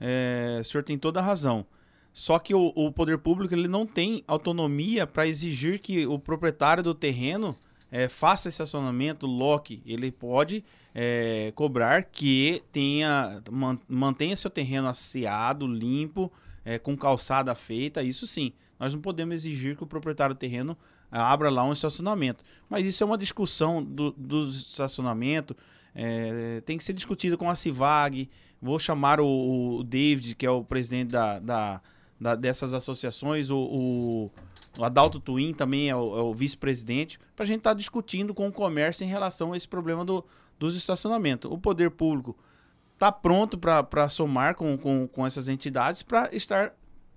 é, o senhor tem toda a razão. Só que o, o poder público ele não tem autonomia para exigir que o proprietário do terreno é, faça estacionamento, loque. Ele pode é, cobrar que tenha, man, mantenha seu terreno asseado, limpo, é, com calçada feita. Isso sim. Nós não podemos exigir que o proprietário do terreno abra lá um estacionamento. Mas isso é uma discussão do, do estacionamento é, tem que ser discutido com a CIVAG. Vou chamar o, o David, que é o presidente da, da, da dessas associações, o, o, o, Adalto Twin também é o, é o vice-presidente, para a gente estar tá discutindo com o comércio em relação a esse problema do, dos estacionamentos. O poder público está pronto para somar com, com, com essas entidades para estar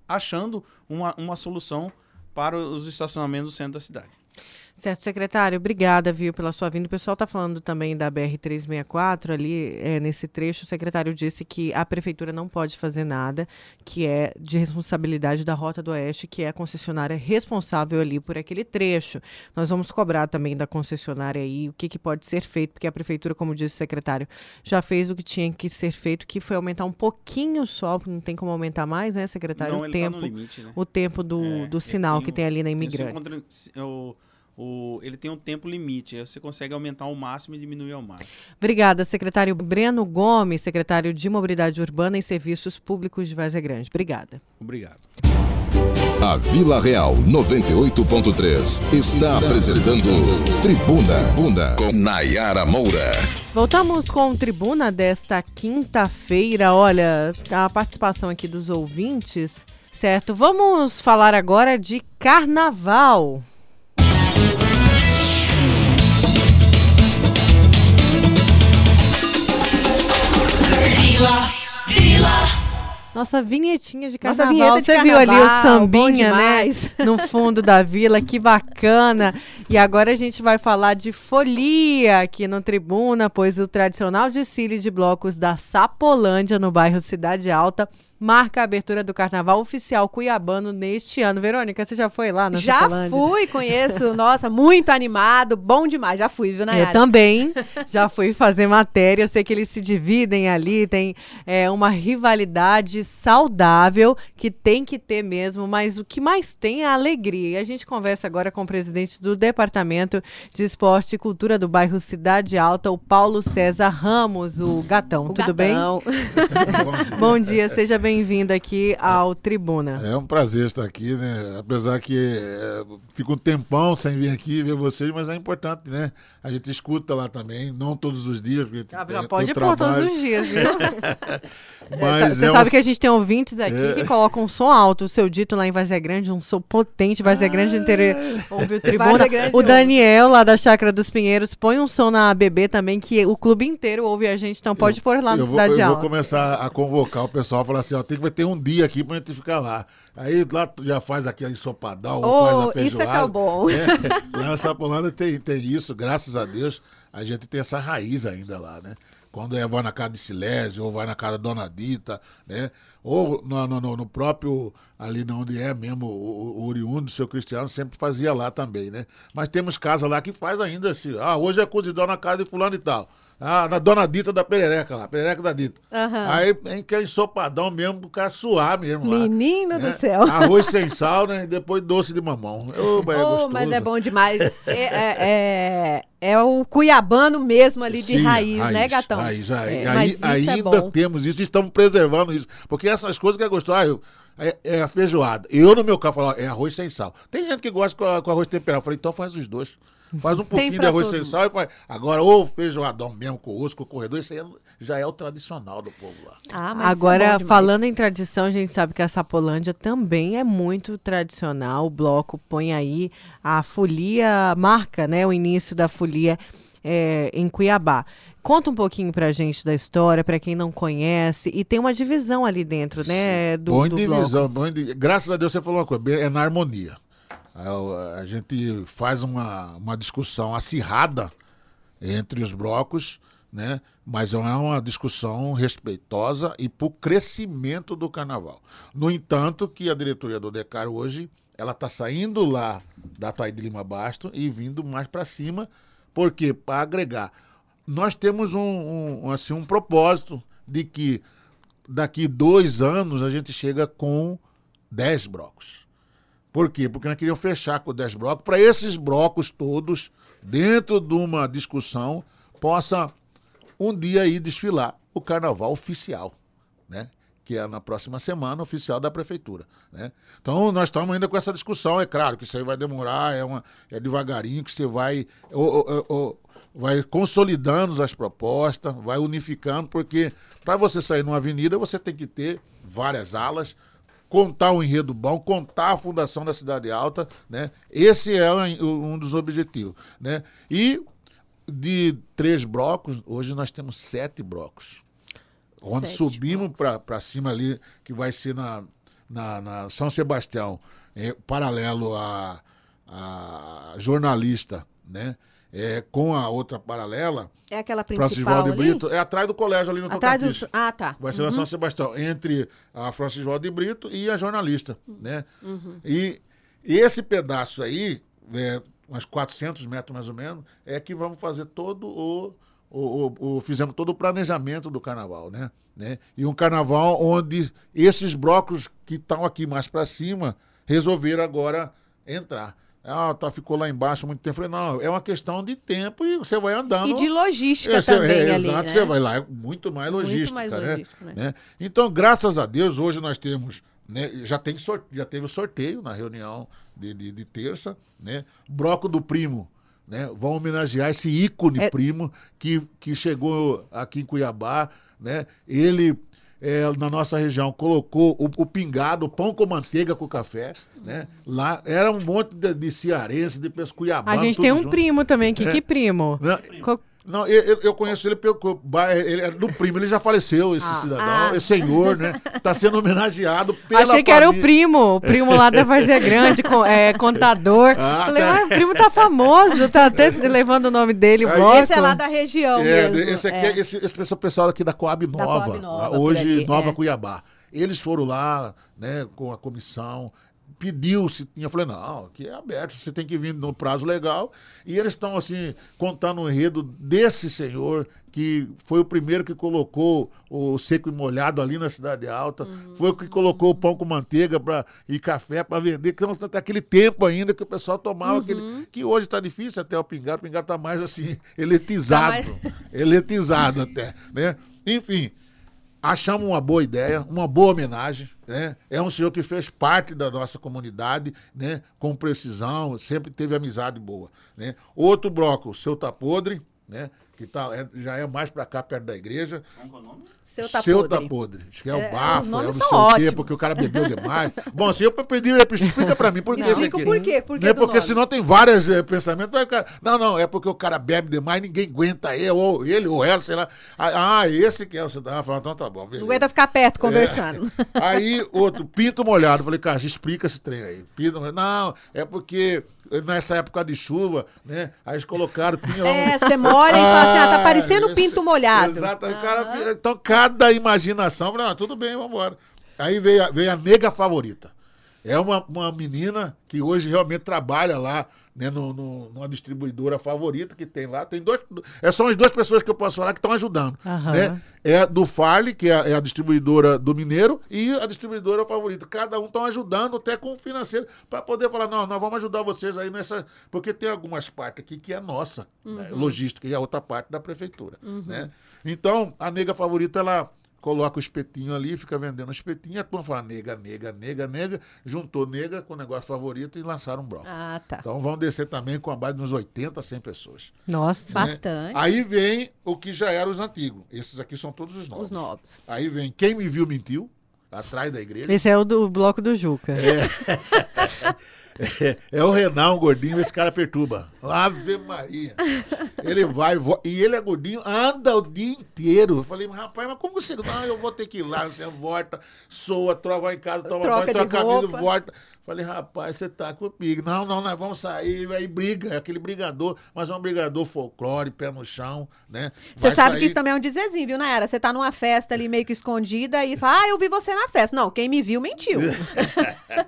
achando uma, uma solução para os estacionamentos do centro da cidade. Certo, secretário, obrigada, viu, pela sua vinda. O pessoal está falando também da BR-364 ali, é, nesse trecho. O secretário disse que a prefeitura não pode fazer nada, que é de responsabilidade da Rota do Oeste, que é a concessionária responsável ali por aquele trecho. Nós vamos cobrar também da concessionária aí o que, que pode ser feito, porque a prefeitura, como disse o secretário, já fez o que tinha que ser feito, que foi aumentar um pouquinho só, não tem como aumentar mais, né, secretário? Não, o ele tempo, tá limite, né? o tempo do, É, do sinal tem que tem ali na imigrante. o, o, ele tem um tempo limite, aí você consegue aumentar ao máximo e diminuir ao máximo. Obrigada, secretário Breno Gomes, secretário de Mobilidade Urbana e Serviços Públicos de Várzea Grande. Obrigada. Obrigado. A Vila Real 98.3 está apresentando Tribuna Bunda com Nayara Moura. Voltamos com o Tribuna desta quinta-feira. Olha, a participação aqui dos ouvintes, certo? Vamos falar agora de carnaval. Vila, Vila. Nossa vinhetinha de Nossa carnaval. vinheta de Você viu ali o carnaval, sambinha, né? No fundo da vila, que bacana. E agora a gente vai falar de folia aqui no Tribuna, pois o tradicional desfile de blocos da Sapolândia, no bairro Cidade Alta, marca a abertura do carnaval oficial cuiabano neste ano. Verônica, você já foi lá na Já fui, conheço. Nossa, muito animado, bom demais. Já fui, viu, Nayara? Eu também já fui fazer matéria. Eu sei que eles se dividem ali, tem é, uma rivalidade saudável que tem que ter mesmo, mas o que mais tem é a alegria. E a gente conversa agora com o presidente do Departamento de Esporte e Cultura do bairro Cidade Alta, o Paulo César Ramos, o Gatão. Tudo Gatão. bem? Bom dia, seja bem-vindo. Bem-vindo aqui ao Tribuna. É um prazer estar aqui, né? Apesar que é, fica um tempão sem vir aqui ver vocês, mas é importante, né? A gente escuta lá também, não todos os dias. Porque Ah, pode o pôr todos os dias, viu? Mas Você é sabe um- que a gente tem ouvintes aqui É. que colocam um som alto. O seu dito lá em Vazia Grande, um som potente. Vazia Grande inteiro ouviu Tribuna. O. Daniel, lá da Chácara dos Pinheiros, põe um som na ABB também, que o clube inteiro ouve a gente. Então pode pôr lá no eu vou, Cidade eu vou Alta. começar a convocar o pessoal, falar assim, ó, tem que ter um dia aqui pra gente ficar lá. Aí lá tu já faz aquele ensopadão, Oh, faz a isso é feijoada. que é bom. né? Lá na tem, tem isso, graças a Deus, a gente tem essa raiz ainda lá, né? Quando é, vai na casa de Silésio, ou vai na casa da Dona Dita, né? Ou no, no- no- no próprio, ali onde é mesmo, o, o oriundo do seu Cristiano, sempre fazia lá também, né? Mas temos casa lá que faz ainda assim, ah, hoje é cozidão na casa de fulano e tal. Ah, na Dona Dita da Perereca lá, Perereca da Dita. Aham. Aí tem que é ensopadão mesmo pro cara suar mesmo lá. Menino né? do céu. Arroz sem sal, né? E depois doce de mamão. Ô, é Oh, mas é bom demais. É, é, é, é o cuiabano mesmo ali de Sim, raiz, né, gatão? Raiz, raiz. É, Aí- é ainda temos isso, estamos preservando isso. Porque essas coisas que é gostoso, ah, eu- é, é a feijoada. Eu, no meu caso, falo, é arroz sem sal. Tem gente que gosta com, a- com arroz temperado. Eu falei, então faz os dois. Faz um pouquinho de arroz sem sal e faz. Agora, ou feijoadão mesmo, com osso, com corredor, isso aí é- já é o tradicional do povo lá. Ah, mas é Agora, demais. falando em tradição, a gente sabe que a Sapolândia também é muito tradicional. O bloco põe aí a folia, marca né, o início da folia é, em Cuiabá. Conta um pouquinho pra gente da história, pra quem não conhece. E tem uma divisão ali dentro, né? Do, Bom do divisão. bom di- Graças a Deus você falou uma coisa, é na harmonia. A, a gente faz uma, uma discussão acirrada entre os blocos, né? mas é uma discussão respeitosa e para o crescimento do carnaval. No entanto, que a diretoria do Decar hoje ela está saindo lá da Taí de Lima Basto e vindo mais para cima, porque para agregar. Nós temos um, um, assim, um propósito de que daqui dois anos a gente chega com 10 blocos. Por quê? Porque nós queríamos fechar com 10 blocos, para esses blocos todos, dentro de uma discussão, possa um dia aí desfilar o carnaval oficial, né? Que é na próxima semana, oficial da prefeitura. Né? Então, nós estamos ainda com essa discussão. É claro que isso aí vai demorar, é, uma, é devagarinho que você vai, ô, ô, ô, vai consolidando as propostas, vai unificando, porque para você sair numa avenida, você tem que ter várias alas, contar um enredo bom, contar a fundação da Cidade Alta, né? Esse é um dos objetivos, né? E de três blocos, hoje nós temos sete blocos. Onde Sete subimos para cima ali, que vai ser na, na, na São Sebastião, é, paralelo a, a jornalista, né? É, com a outra paralela, É aquela principal Valde ali? Brito, é atrás do colégio ali no Atrás do... Ah, tá. Vai ser na Uhum. São Sebastião, entre a Francisco Valde Brito e a jornalista, né? Uhum. E esse pedaço aí, é, uns 400 metros mais ou menos, é que vamos fazer todo o, o, o- o- fizemos todo o planejamento do carnaval, né? né? E um carnaval onde esses blocos que estão aqui mais para cima resolveram agora entrar. Ah, tá, ficou lá embaixo muito tempo. Falei, não, é uma questão de tempo e você vai andando. E de logística É, também é, ali, Exato, né? você vai lá, é muito mais Muito logística, mais né? logística, né? né? Então, graças a Deus, hoje nós temos, né, já, tem já teve o sorteio na reunião de, de, de terça, né? Bloco do Primo, né? Vão homenagear esse ícone É- primo que, que chegou aqui em Cuiabá, né? Ele, é, na nossa região, colocou o, o pingado, o pão com manteiga com café, né? Lá era um monte de, de cearense, de pessoas cuiabanos. A gente tem um junto. primo também aqui. É. Que primo? Não, Co- não, eu, eu- conheço ele pelo ele é do primo, ele já faleceu, esse Ah, cidadão, ah. esse senhor, né? Está sendo homenageado pela Achei que era o família. primo, o primo lá da Várzea Grande, é, contador. Ah, Falei, tá. ah, o primo tá famoso, tá até levando o nome dele, o Aí- bloco. Esse é lá da região É, mesmo. esse aqui, é. é. esse, esse pessoal- pessoal aqui da Coab Nova, Coab Nova, hoje ali, Nova é. Cuiabá. Eles foram lá, né, com a comissão, pediu se tinha, eu falei, não, aqui é aberto, você tem que vir no prazo legal. E eles estão, assim, contando o enredo desse senhor, que foi o primeiro que colocou o seco e molhado ali na Cidade Alta, foi o que colocou o pão com manteiga pra, e café para vender, que não tem aquele tempo ainda que o pessoal tomava, aquele, que hoje está difícil até o pingado, o pingado está mais assim, eletizado, Tá eletizado até, né? Enfim, achamos uma boa ideia, uma boa homenagem. Né? É um senhor que fez parte da nossa comunidade, né? com precisão, sempre teve amizade boa. Né? Outro bloco, o seu tá podre, né? Que tá, é- já é mais para cá, perto da igreja. Seu tá Seu podre. tá podre. Acho que é, É, o bafo, os é o não sei o quê, porque o cara bebeu demais. Bom, se eu pedi, explica pra mim, por que aqui? por quê, por que Não é porque nome? senão tem vários eh, pensamentos. Não, não, é porque o cara bebe demais, ninguém aguenta ele, ou ele, ou ela, sei lá. Ah, ah, esse que é o você tava falando, então tá bom. Não beleza. aguenta ficar perto conversando. Aí, outro, pinto molhado. Falei, cara, explica esse trem aí. Pinto molhado. Não, é porque nessa época de chuva, né? Aí eles colocaram, tinha um- É, você molha e fala assim, ah, tá Ah, parecendo esse- pinto molhado. Exato. o cara, então, cada imaginação, falei, ah, tudo bem, vamos embora. Aí veio, a- veio a nega favorita. É uma, uma menina que hoje realmente trabalha lá, né, no, no- numa distribuidora favorita que tem lá. Tem dois. É, são as duas pessoas que eu posso falar que estão ajudando. Aham. Né? É do Farley, que é a, é a distribuidora do Mineiro, e a distribuidora favorita. Cada um estão ajudando até com o financeiro para poder falar, não, nós vamos ajudar vocês aí nessa. Porque tem algumas partes aqui que é nossa, né, Uhum. logística, e a outra parte da prefeitura. Uhum. Né? Então, a nega favorita, ela coloca o espetinho ali, fica vendendo o espetinho, a turma fala nega, nega, nega, nega, juntou nega com o negócio favorito e lançaram um bloco. Ah, tá. Então vão descer também com a base de uns 80, 100 pessoas. Nossa. né? Bastante. Aí vem o que já eram os antigos. Esses aqui são todos os novos. Os novos. Aí vem Quem Me Viu Mentiu, atrás da igreja. Esse é o do bloco do Juca. É, é o Renan, um gordinho, esse cara perturba. Ave Maria. Ele vai, e ele é gordinho, anda o dia inteiro. Eu falei, mas rapaz, mas como você. Não, eu vou ter que ir lá, você volta, soa, trova em casa, toma Troca banho, de troca a camisa, roupa. volta. Falei, rapaz, você tá comigo. Não, não, nós vamos sair, aí briga, é aquele brigador, mas é um brigador folclore, pé no chão, né? Você sabe sair- que isso também é um dizezinho, viu, Nayara? Você tá numa festa ali meio que escondida e fala, ah, eu vi você na festa. Não, quem me viu mentiu.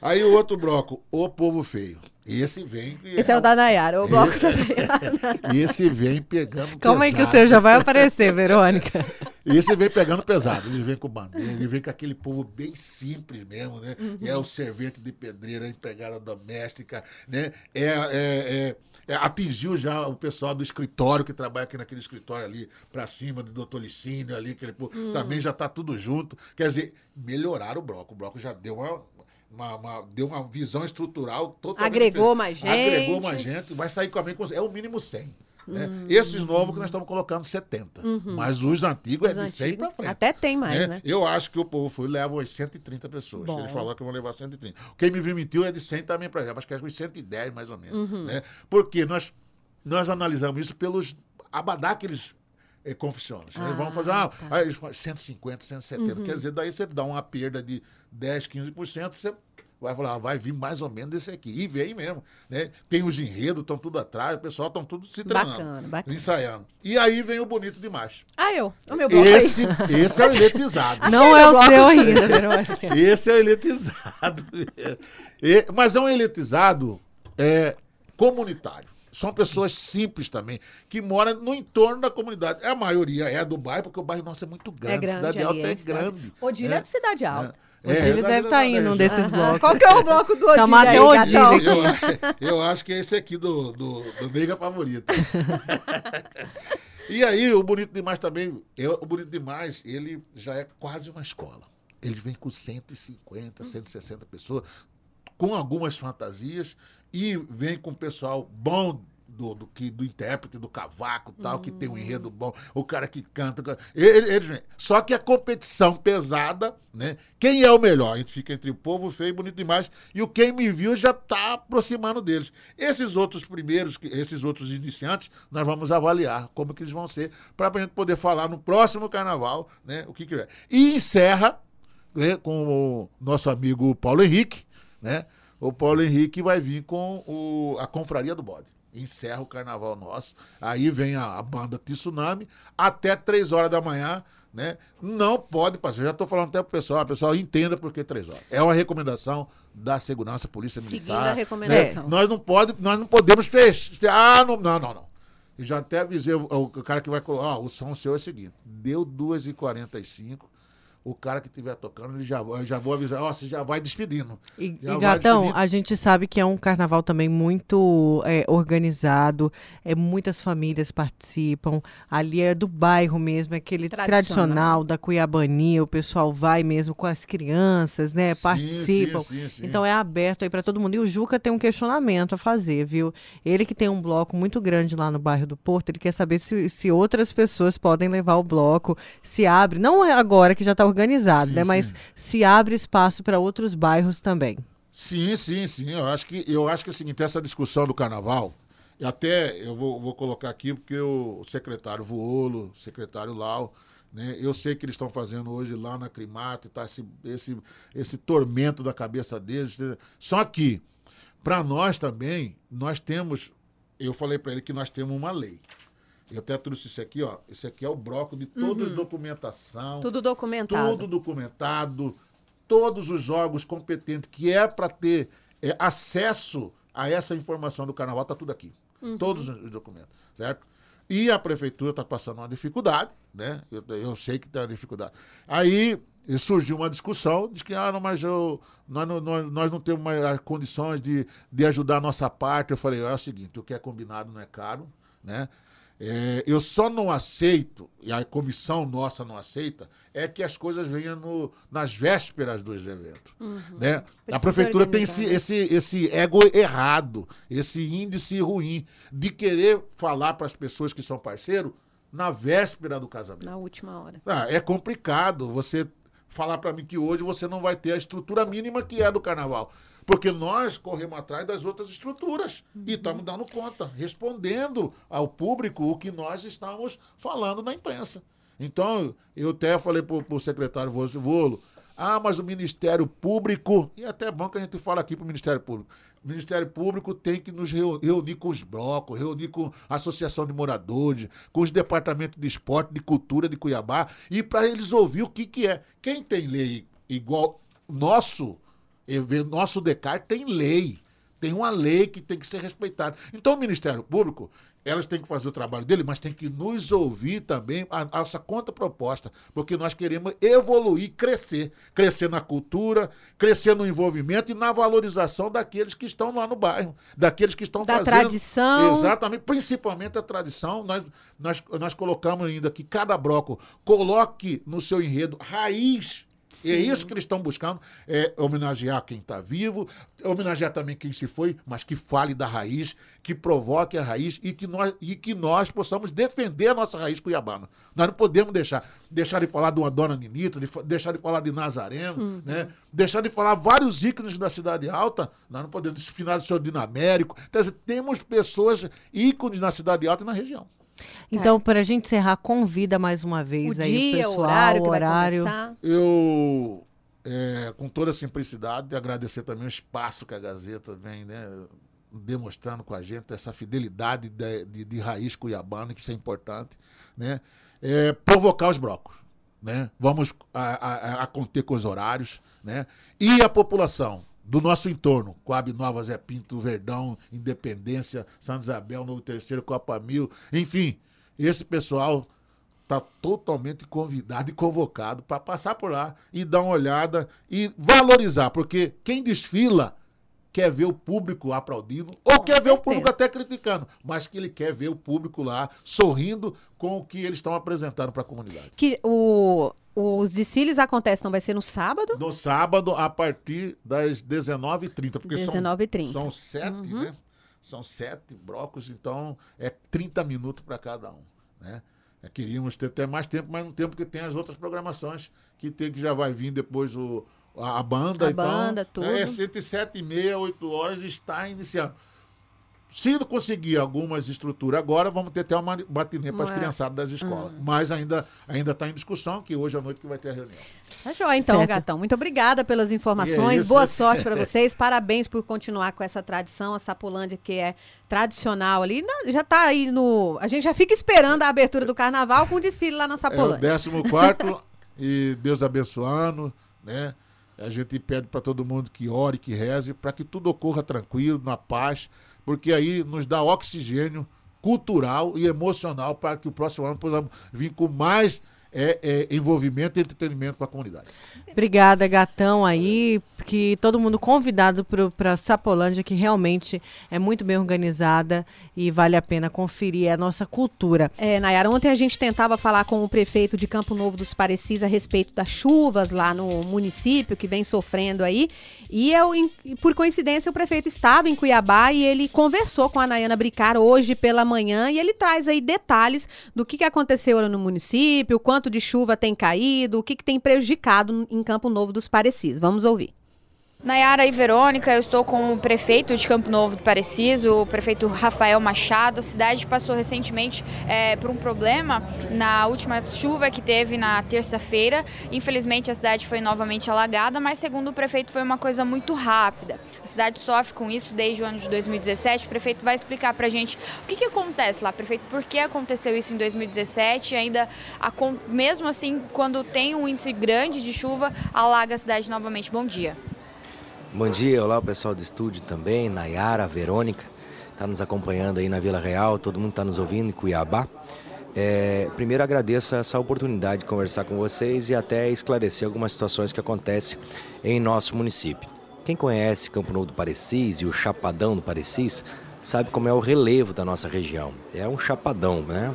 Aí o outro bloco, o povo feio. Esse vem. Esse é o da Nayara, o bloco da Nayara. Esse vem pegando Calma aí que o pesado. seu já vai aparecer, Verônica. Esse vem pegando pesado. Ele vem com bandeira, ele vem com aquele povo bem simples mesmo, né? Uhum. É o servente de pedreira, a empregada doméstica, né? É, é, é- é- atingiu já o pessoal do escritório que trabalha aqui naquele escritório ali pra cima do doutor Licínio ali, aquele povo, Hum. também já tá tudo junto. Quer dizer, melhoraram o bloco. O bloco já deu uma. uma- uma- deu uma visão estrutural totalmente Agregou diferente. mais gente. Agregou mais gente, vai sair com a com- É o mínimo 100. Né? Hum. Esses novos que nós estamos colocando 70. Uhum. Mas os antigos é Os de 100 antigos, para frente. até tem mais, né? Eu acho que o povo foi leva umas 130 pessoas. Bom. Ele falou que vão levar 130. Quem me mentiu é de 100 também para cá, acho que é uns 110 mais ou menos. Uhum. Né? Porque nós, nós analisamos isso pelos abadá que eles eh, confessionam. Ah, Eles vão fazer, ah, tá. aí eles falam 150, 170. Uhum. Quer dizer, daí você dá uma perda de 10, 15%, você vai falar, ah, vai vir mais ou menos desse aqui. E vem mesmo. Né? Tem os enredos, estão tudo atrás, o pessoal estão tudo se treinando. Bacana, bacana. Ensaiando. E aí vem o bonito demais. Ah, eu. O meu bloco Esse, aí. esse é o eletrizado. Não é o seu ainda. Esse é o eletrizado. E- mas é um eletrizado é, comunitário. São pessoas simples também, que moram no entorno da comunidade. A maioria é do bairro, porque o bairro nosso é muito grande. É grande cidade alta é é, grande. Odília é de Cidade Alta. O Odílio deve estar indo num desses blocos. Qual que é o bloco do Odílio Chamar até Odílio. Eu, eu acho que é esse aqui do, do, do Nega Favorito. e aí, o Bonito Demais também, eu- o Bonito Demais, ele já é quase uma escola. Ele vem com 150, 160 pessoas, com algumas fantasias, e vem com o pessoal bom do, do, que, do intérprete, do cavaco tal, que tem um enredo bom, o cara que canta. Eles vêm. Só que a competição pesada, né? Quem é o melhor? A gente fica entre o povo feio e bonito demais, e o quem me viu já está aproximando deles. Esses outros primeiros, esses outros iniciantes, nós vamos avaliar como que eles vão ser, para a gente poder falar no próximo carnaval, né? O que, que é. E encerra né, com o nosso amigo Paulo Henrique, né? O Paulo Henrique vai vir com o, a Confraria do Bode. Encerra o carnaval nosso. Aí vem a, a banda Tsunami até três horas da manhã, né? Não pode passar. Eu já estou falando até pro pessoal, o pessoal entenda por que três horas. É uma recomendação da segurança, polícia Seguindo militar. a recomendação. né? Nós não pode, nós não podemos fechar. Ah, não, não, não, não. E já até avisei o, o cara que vai colocar, ó, o som seu é o seguinte, deu 2h45, o cara que estiver tocando, ele já, já vou avisar, ó, você já vai despedindo. E, Já e, vai Gatão, despedindo. a gente sabe que é um carnaval também muito é, organizado, é, muitas famílias participam, ali é do bairro mesmo, é aquele Tradicional. tradicional, da Cuiabania, o pessoal vai mesmo com as crianças, né, Sim, participam. sim, sim, sim. Então é aberto aí para todo mundo. E o Juca tem um questionamento a fazer, viu? Ele que tem um bloco muito grande lá no bairro do Porto, ele quer saber se, se outras pessoas podem levar o bloco, se abre, não é agora que já está organizado, Sim, né, mas sim. se abre espaço para outros bairros também. Sim, sim, sim. Eu acho que, eu acho que é o seguinte, essa discussão do carnaval, até eu vou, vou colocar aqui, porque o secretário Vuolo, o secretário Lau, né, eu sei que eles estão fazendo hoje lá na Crimata, tá esse, esse, esse tormento da cabeça deles. Só que, para nós também, nós temos, eu falei para ele que nós temos uma lei. Eu até trouxe isso aqui, ó. Esse aqui é o bloco de toda Uhum. documentação. Tudo documentado. Tudo documentado, todos os órgãos competentes que é para ter é, acesso a essa informação do carnaval, está tudo aqui. Uhum. Todos os documentos, certo? E a prefeitura está passando uma dificuldade, né? Eu, eu sei que tem uma dificuldade. Aí eh, surgiu uma discussão, diz que, ah, não, mas eu, nós, não, nós, nós não temos mais as condições de, de ajudar a nossa parte. Eu falei, é o seguinte, o que é combinado não é caro, né? É, eu só não aceito, e a comissão nossa não aceita, é que as coisas venham no- nas vésperas dos eventos. Uhum. Né? A prefeitura tem esse, né? esse, esse ego errado, esse índice ruim, de querer falar para as pessoas que são parceiros na véspera do casamento. Na última hora. Ah, é complicado você falar para mim que hoje você não vai ter a estrutura mínima que é do carnaval. Porque nós corremos atrás das outras estruturas e estamos dando conta, respondendo ao público o que nós estamos falando na imprensa. Então, eu até falei para o secretário Vo- Volo, ah, mas o Ministério Público, e é até bom que a gente fala aqui para o Ministério Público, o Ministério Público tem que nos reu- reunir com os blocos, reunir com a Associação de Moradores, com os departamentos de esporte, de cultura de Cuiabá, e para eles ouvir o que, que é. Quem tem lei igual nosso, nosso DECAR tem lei. Tem uma lei que tem que ser respeitada. Então, o Ministério Público, elas têm que fazer o trabalho dele, mas tem que nos ouvir também a, a nossa contraproposta, porque nós queremos evoluir, crescer. Crescer na cultura, crescer no envolvimento e na valorização daqueles que estão lá no bairro, daqueles que estão Da fazendo... tradição. Exatamente, principalmente a tradição. Nós, nós, nós colocamos ainda que cada bloco coloque no seu enredo raiz e é isso que eles estão buscando, é homenagear quem está vivo, homenagear também quem se foi, mas que fale da raiz, que provoque a raiz e que nós, e que nós possamos defender a nossa raiz cuiabana. Nós não podemos deixar, deixar de falar de uma dona Ninita, de deixar de falar de Nazareno, Uhum. né? deixar de falar vários ícones da Cidade Alta, nós não podemos final do senhor Dinamérico. Quer dizer, temos pessoas ícones na Cidade Alta e na região. Então, para a gente encerrar, convida mais uma vez O aí dia, o o pessoal, horário que o horário. começar. Eu, é, com toda a simplicidade, agradecer também o espaço que a Gazeta vem né, demonstrando com a gente, essa fidelidade de, de, de raiz cuiabana, que isso é importante. Né? É, provocar os blocos. Né? Vamos a, a, a conter com os horários. Né? E a população do nosso entorno, Coab Nova, Zé Pinto, Verdão, Independência, Santa Isabel, Novo Terceiro, Copa Mil, enfim, esse pessoal está totalmente convidado e convocado para passar por lá e dar uma olhada e valorizar, porque quem desfila quer ver o público aplaudindo ou quer ver o público até criticando, mas que ele quer ver o público lá sorrindo com o que eles estão apresentando para a comunidade. Que o, os desfiles acontecem, não vai ser no sábado? No sábado, a partir das 19h30, porque são, 19h30. são sete, Uhum. né? São sete blocos, então é 30 minutos para cada um, né? É, queríamos ter até mais tempo, mas não temos porque tem as outras programações que tem que já vai vir depois o, a, banda. A então, banda, tudo. É, entre sete e meia, oito horas está iniciando. Se não conseguir algumas estruturas agora, vamos ter até uma matinê para as Ué. criançadas das escolas. Hum. Mas ainda ainda está em discussão, que hoje à noite que vai ter a reunião. Tá joia, então, Certo. Gatão. Muito obrigada pelas E informações. é. Boa sorte para vocês. Parabéns por continuar com essa tradição, a Sapulândia que é tradicional ali. Não, Já tá aí no. A gente já fica esperando a abertura do carnaval com o desfile lá na É o Sapulândia. décimo quarto e Deus abençoando, né? A gente pede para todo mundo que ore, que reze, para que tudo ocorra tranquilo, na paz, porque aí nos dá oxigênio cultural e emocional para que o próximo ano possamos vir com mais é, é envolvimento e entretenimento com a comunidade. Obrigada, gatão aí, que todo mundo convidado para Sapolândia, que realmente é muito bem organizada e vale a pena conferir é a nossa cultura. É, Nayara, ontem a gente tentava falar com o prefeito de Campo Novo dos Parecis a respeito das chuvas lá no município que vem sofrendo aí. E eu, por coincidência, o prefeito estava em Cuiabá e ele conversou com a Nayana Bricar hoje pela manhã e ele traz aí detalhes do que, que aconteceu no município, quanto de chuva tem caído, o que, que tem prejudicado em Campo Novo dos Parecis. Vamos ouvir. Nayara e Verônica, eu estou com o prefeito de Campo Novo do Pareciso, o prefeito Rafael Machado. A cidade passou recentemente é, por um problema na última chuva que teve na terça-feira. Infelizmente a cidade foi novamente alagada, mas segundo o prefeito foi uma coisa muito rápida. A cidade sofre com isso desde o ano de 2017. O prefeito vai explicar para a gente o que, que acontece lá, prefeito, por que aconteceu isso em 2017 e ainda, mesmo assim, quando tem um índice grande de chuva, alaga a cidade novamente. Bom dia. Bom dia, olá o pessoal do estúdio também, Nayara, Verônica, está nos acompanhando aí na Vila Real, todo mundo está nos ouvindo em Cuiabá. É, primeiro agradeço essa oportunidade de conversar com vocês e até esclarecer algumas situações que acontecem em nosso município. Quem conhece Campo Novo do Parecis e o Chapadão do Parecis sabe como é o relevo da nossa região. É um chapadão, né?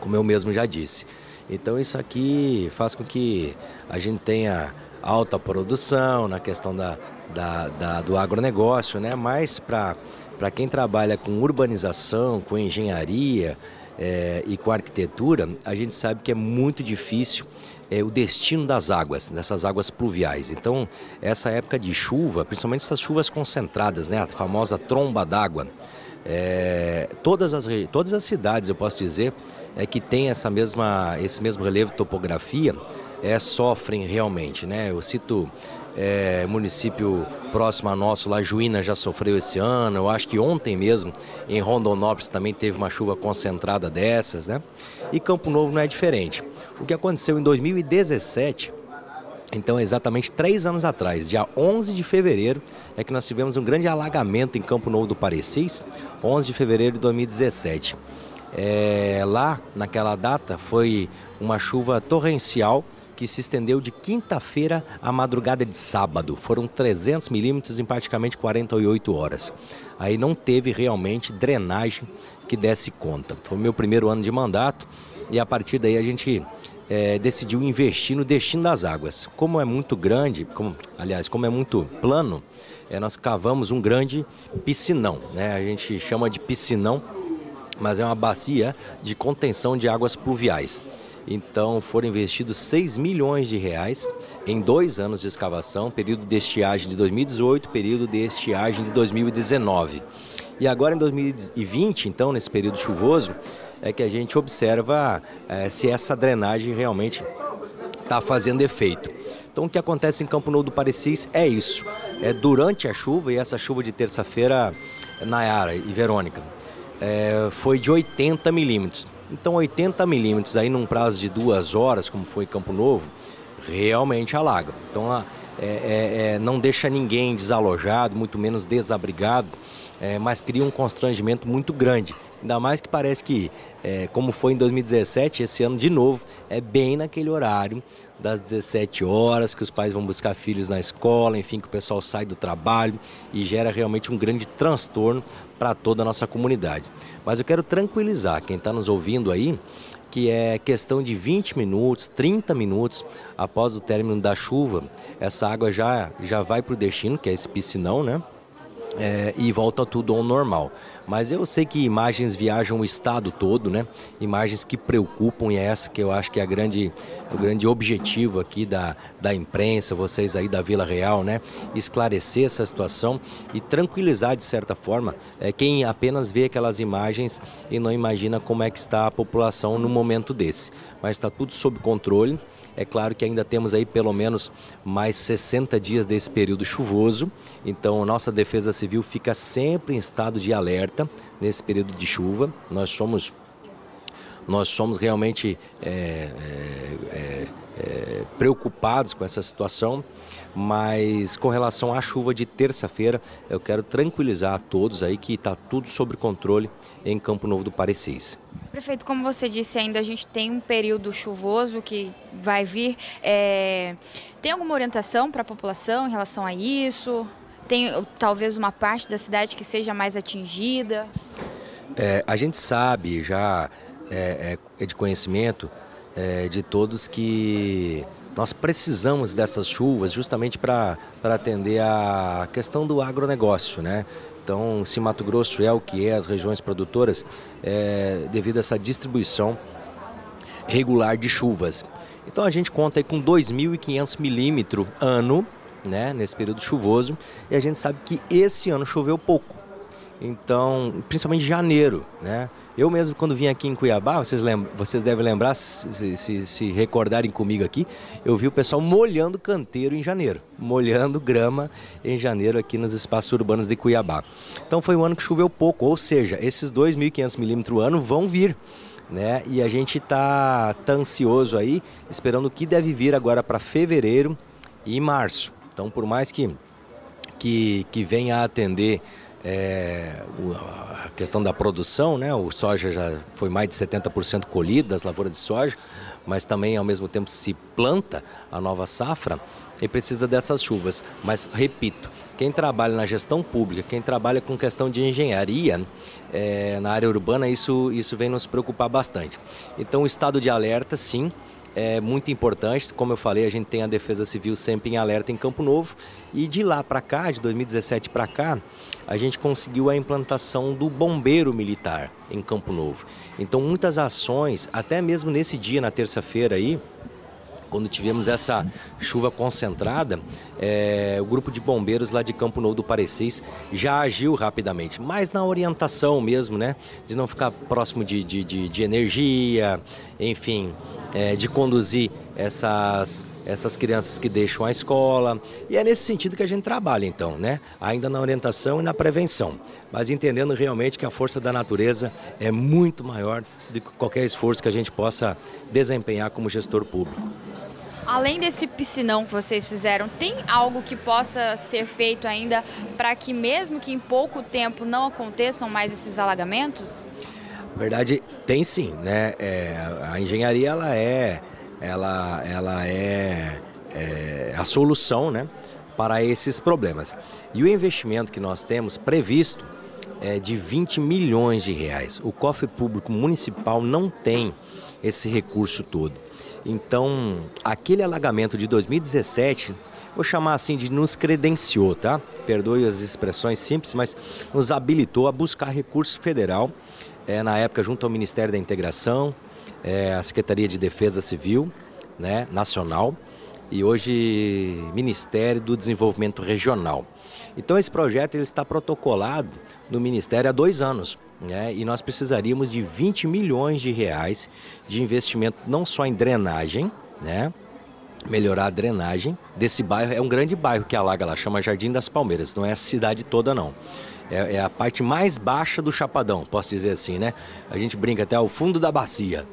Como eu mesmo já disse. Então isso aqui faz com que a gente tenha alta produção na questão da, da, da, do agronegócio, né? mas para quem trabalha com urbanização, com engenharia é, e com arquitetura, a gente sabe que é muito difícil é, o destino das águas, dessas águas pluviais. Então, essa época de chuva, principalmente essas chuvas concentradas, né? a famosa tromba d'água, é, todas, as, todas as cidades, eu posso dizer, é que tem essa mesma, esse mesmo relevo topografia, é, sofrem realmente. Né? Eu cito é, município próximo a nosso, lá Juína já sofreu esse ano. Eu acho que ontem mesmo em Rondonópolis também teve uma chuva concentrada dessas, né? E Campo Novo não é diferente. O que aconteceu em 2017, então exatamente três anos atrás, dia 11 de fevereiro, é que nós tivemos um grande alagamento em Campo Novo do Parecis, 11 de fevereiro de 2017. É, lá, naquela data, foi uma chuva torrencial que se estendeu de quinta-feira à madrugada de sábado. Foram 300 milímetros em praticamente 48 horas. Aí não teve realmente drenagem que desse conta. Foi o meu primeiro ano de mandato e a partir daí a gente é, decidiu investir no destino das águas. Como é muito grande, como, aliás, como é muito plano, é, nós cavamos um grande piscinão. Né? A gente chama de piscinão, mas é uma bacia de contenção de águas pluviais. Então foram investidos 6 milhões de reais em dois anos de escavação, período de estiagem de 2018, período de estiagem de 2019. E agora em 2020, então, nesse período chuvoso, é que a gente observa é, se essa drenagem realmente está fazendo efeito. Então o que acontece em Campo Novo do Parecis é isso. É durante a chuva, e essa chuva de terça-feira, Nayara e Verônica, é, foi de 80 milímetros. Então 80 milímetros aí num prazo de duas horas, como foi Campo Novo, realmente alaga. Então é, é, é, não deixa ninguém desalojado, muito menos desabrigado, é, mas cria um constrangimento muito grande. Ainda mais que parece que, é, como foi em 2017, esse ano de novo, é bem naquele horário das 17 horas que os pais vão buscar filhos na escola, enfim, que o pessoal sai do trabalho e gera realmente um grande transtorno para toda a nossa comunidade. Mas eu quero tranquilizar quem está nos ouvindo aí que é questão de 20 minutos, 30 minutos após o término da chuva, essa água já, já vai para o destino, que é esse piscinão, né? É, e volta tudo ao normal. Mas eu sei que imagens viajam o estado todo, né? Imagens que preocupam e é essa que eu acho que é a grande, o grande objetivo aqui da, da imprensa, vocês aí da Vila Real, né? Esclarecer essa situação e tranquilizar de certa forma é, quem apenas vê aquelas imagens e não imagina como é que está a população no momento desse. Mas está tudo sob controle. É claro que ainda temos aí pelo menos mais 60 dias desse período chuvoso, então nossa Defesa Civil fica sempre em estado de alerta nesse período de chuva. Nós somos nós somos realmente é, é, é, preocupados com essa situação, mas com relação à chuva de terça-feira, eu quero tranquilizar a todos aí que está tudo sob controle em Campo Novo do Parecis. Prefeito, como você disse ainda, a gente tem um período chuvoso que vai vir. É... Tem alguma orientação para a população em relação a isso? Tem talvez uma parte da cidade que seja mais atingida? É, a gente sabe, já é, é de conhecimento é, de todos que nós precisamos dessas chuvas justamente para atender a questão do agronegócio, né? Então, se Mato Grosso é o que é, as regiões produtoras, é, devido a essa distribuição regular de chuvas. Então, a gente conta com 2.500 milímetros ano, né, nesse período chuvoso, e a gente sabe que esse ano choveu pouco. Então, principalmente janeiro, né? Eu mesmo, quando vim aqui em Cuiabá, vocês, lembram, vocês devem lembrar, se, se, se, recordarem comigo aqui, eu vi o pessoal molhando canteiro em janeiro, molhando grama em janeiro aqui nos espaços urbanos de Cuiabá. Então foi um ano que choveu pouco, ou seja, esses 2.500 milímetros ano vão vir. Né? E a gente está tá ansioso aí, esperando o que deve vir agora para fevereiro e março. Então, por mais que, que, que venha a atender é, a questão da produção, né? O soja já foi mais de 70% colhido das lavouras de soja, mas também ao mesmo tempo se planta a nova safra e precisa dessas chuvas. Mas repito, quem trabalha na gestão pública, quem trabalha com questão de engenharia é, na área urbana, isso, isso vem nos preocupar bastante. Então, o estado de alerta, sim, é muito importante. Como eu falei, a gente tem a Defesa Civil sempre em alerta em Campo Novo. E de lá para cá, de 2017 para cá, a gente conseguiu a implantação do bombeiro militar em Campo Novo. Então, muitas ações, até mesmo nesse dia, na terça-feira aí, quando tivemos essa chuva concentrada, é, o grupo de bombeiros lá de Campo Novo do Parecis já agiu rapidamente, mas na orientação mesmo, né? De não ficar próximo de, de, de, de energia, enfim, é, de conduzir essas, essas crianças que deixam a escola. E é nesse sentido que a gente trabalha, então, né? Ainda na orientação e na prevenção, mas entendendo realmente que a força da natureza é muito maior do que qualquer esforço que a gente possa desempenhar como gestor público. Além desse piscinão que vocês fizeram, tem algo que possa ser feito ainda para que, mesmo que em pouco tempo, não aconteçam mais esses alagamentos? Na verdade, tem sim, né? É, a engenharia ela é, ela, ela é, é a solução, né? Para esses problemas. E o investimento que nós temos previsto é de 20 milhões de reais. O cofre público municipal não tem esse recurso todo. Então, aquele alagamento de 2017, vou chamar assim de nos credenciou, tá? Perdoe as expressões simples, mas nos habilitou a buscar recurso federal é, na época junto ao Ministério da Integração, é, a Secretaria de Defesa Civil né, Nacional e hoje Ministério do Desenvolvimento Regional. Então esse projeto ele está protocolado no Ministério há dois anos. Né, e nós precisaríamos de 20 milhões de reais de investimento não só em drenagem, né, melhorar a drenagem desse bairro. É um grande bairro que alaga lá, chama Jardim das Palmeiras, não é a cidade toda não. É, é, a parte mais baixa do Chapadão, posso dizer assim, né? A gente brinca até ao fundo da bacia.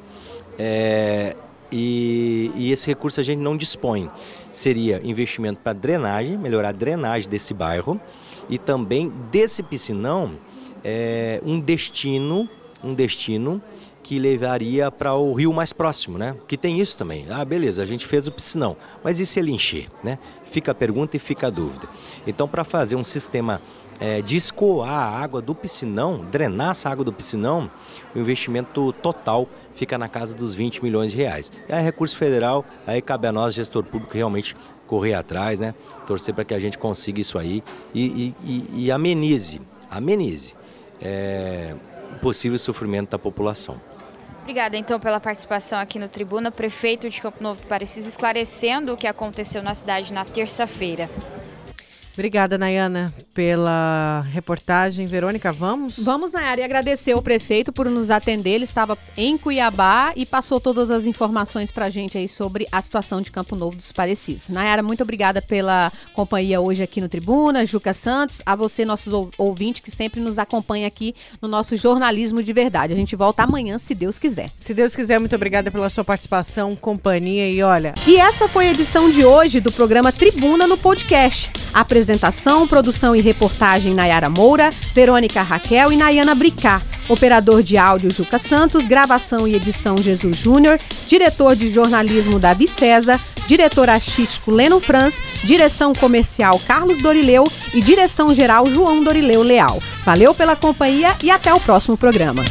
É, e, e, esse recurso a gente não dispõe. Seria investimento para drenagem, melhorar a drenagem desse bairro e também desse piscinão é, um destino, um destino que levaria para o rio mais próximo, né? Que tem isso também. Ah, beleza, a gente fez o piscinão, mas e se ele encher, né? Fica a pergunta e fica a dúvida. Então, para fazer um sistema é, de escoar a água do piscinão, drenar essa água do piscinão, o investimento total fica na casa dos 20 milhões de reais. Aí, recurso federal, aí cabe a nós, gestor público, realmente correr atrás, né? Torcer para que a gente consiga isso aí e, e, e, e amenize, amenize é, o possível sofrimento da população. Obrigada, então, pela participação aqui no Tribuna. Prefeito de Campo Novo Parecis esclarecendo o que aconteceu na cidade na terça-feira. Obrigada, Nayana, pela reportagem. Verônica, vamos? Vamos, Nayara, e agradecer ao prefeito por nos atender. Ele estava em Cuiabá e passou todas as informações para a gente aí sobre a situação de Campo Novo dos Parecis. Nayara, muito obrigada pela companhia hoje aqui no Tribuna. Juca Santos, a você, nossos ouvintes, que sempre nos acompanha aqui no nosso jornalismo de verdade. A gente volta amanhã, se Deus quiser. Se Deus quiser, muito obrigada pela sua participação, companhia e olha. E essa foi a edição de hoje do programa Tribuna no Podcast. Apresentação, produção e reportagem Nayara Moura, Verônica Raquel e Nayana Bricá. Operador de áudio Juca Santos, gravação e edição Jesus Júnior, diretor de jornalismo Davi César, diretor artístico Leno Franz, direção comercial Carlos Dorileu e direção geral João Dorileu Leal. Valeu pela companhia e até o próximo programa.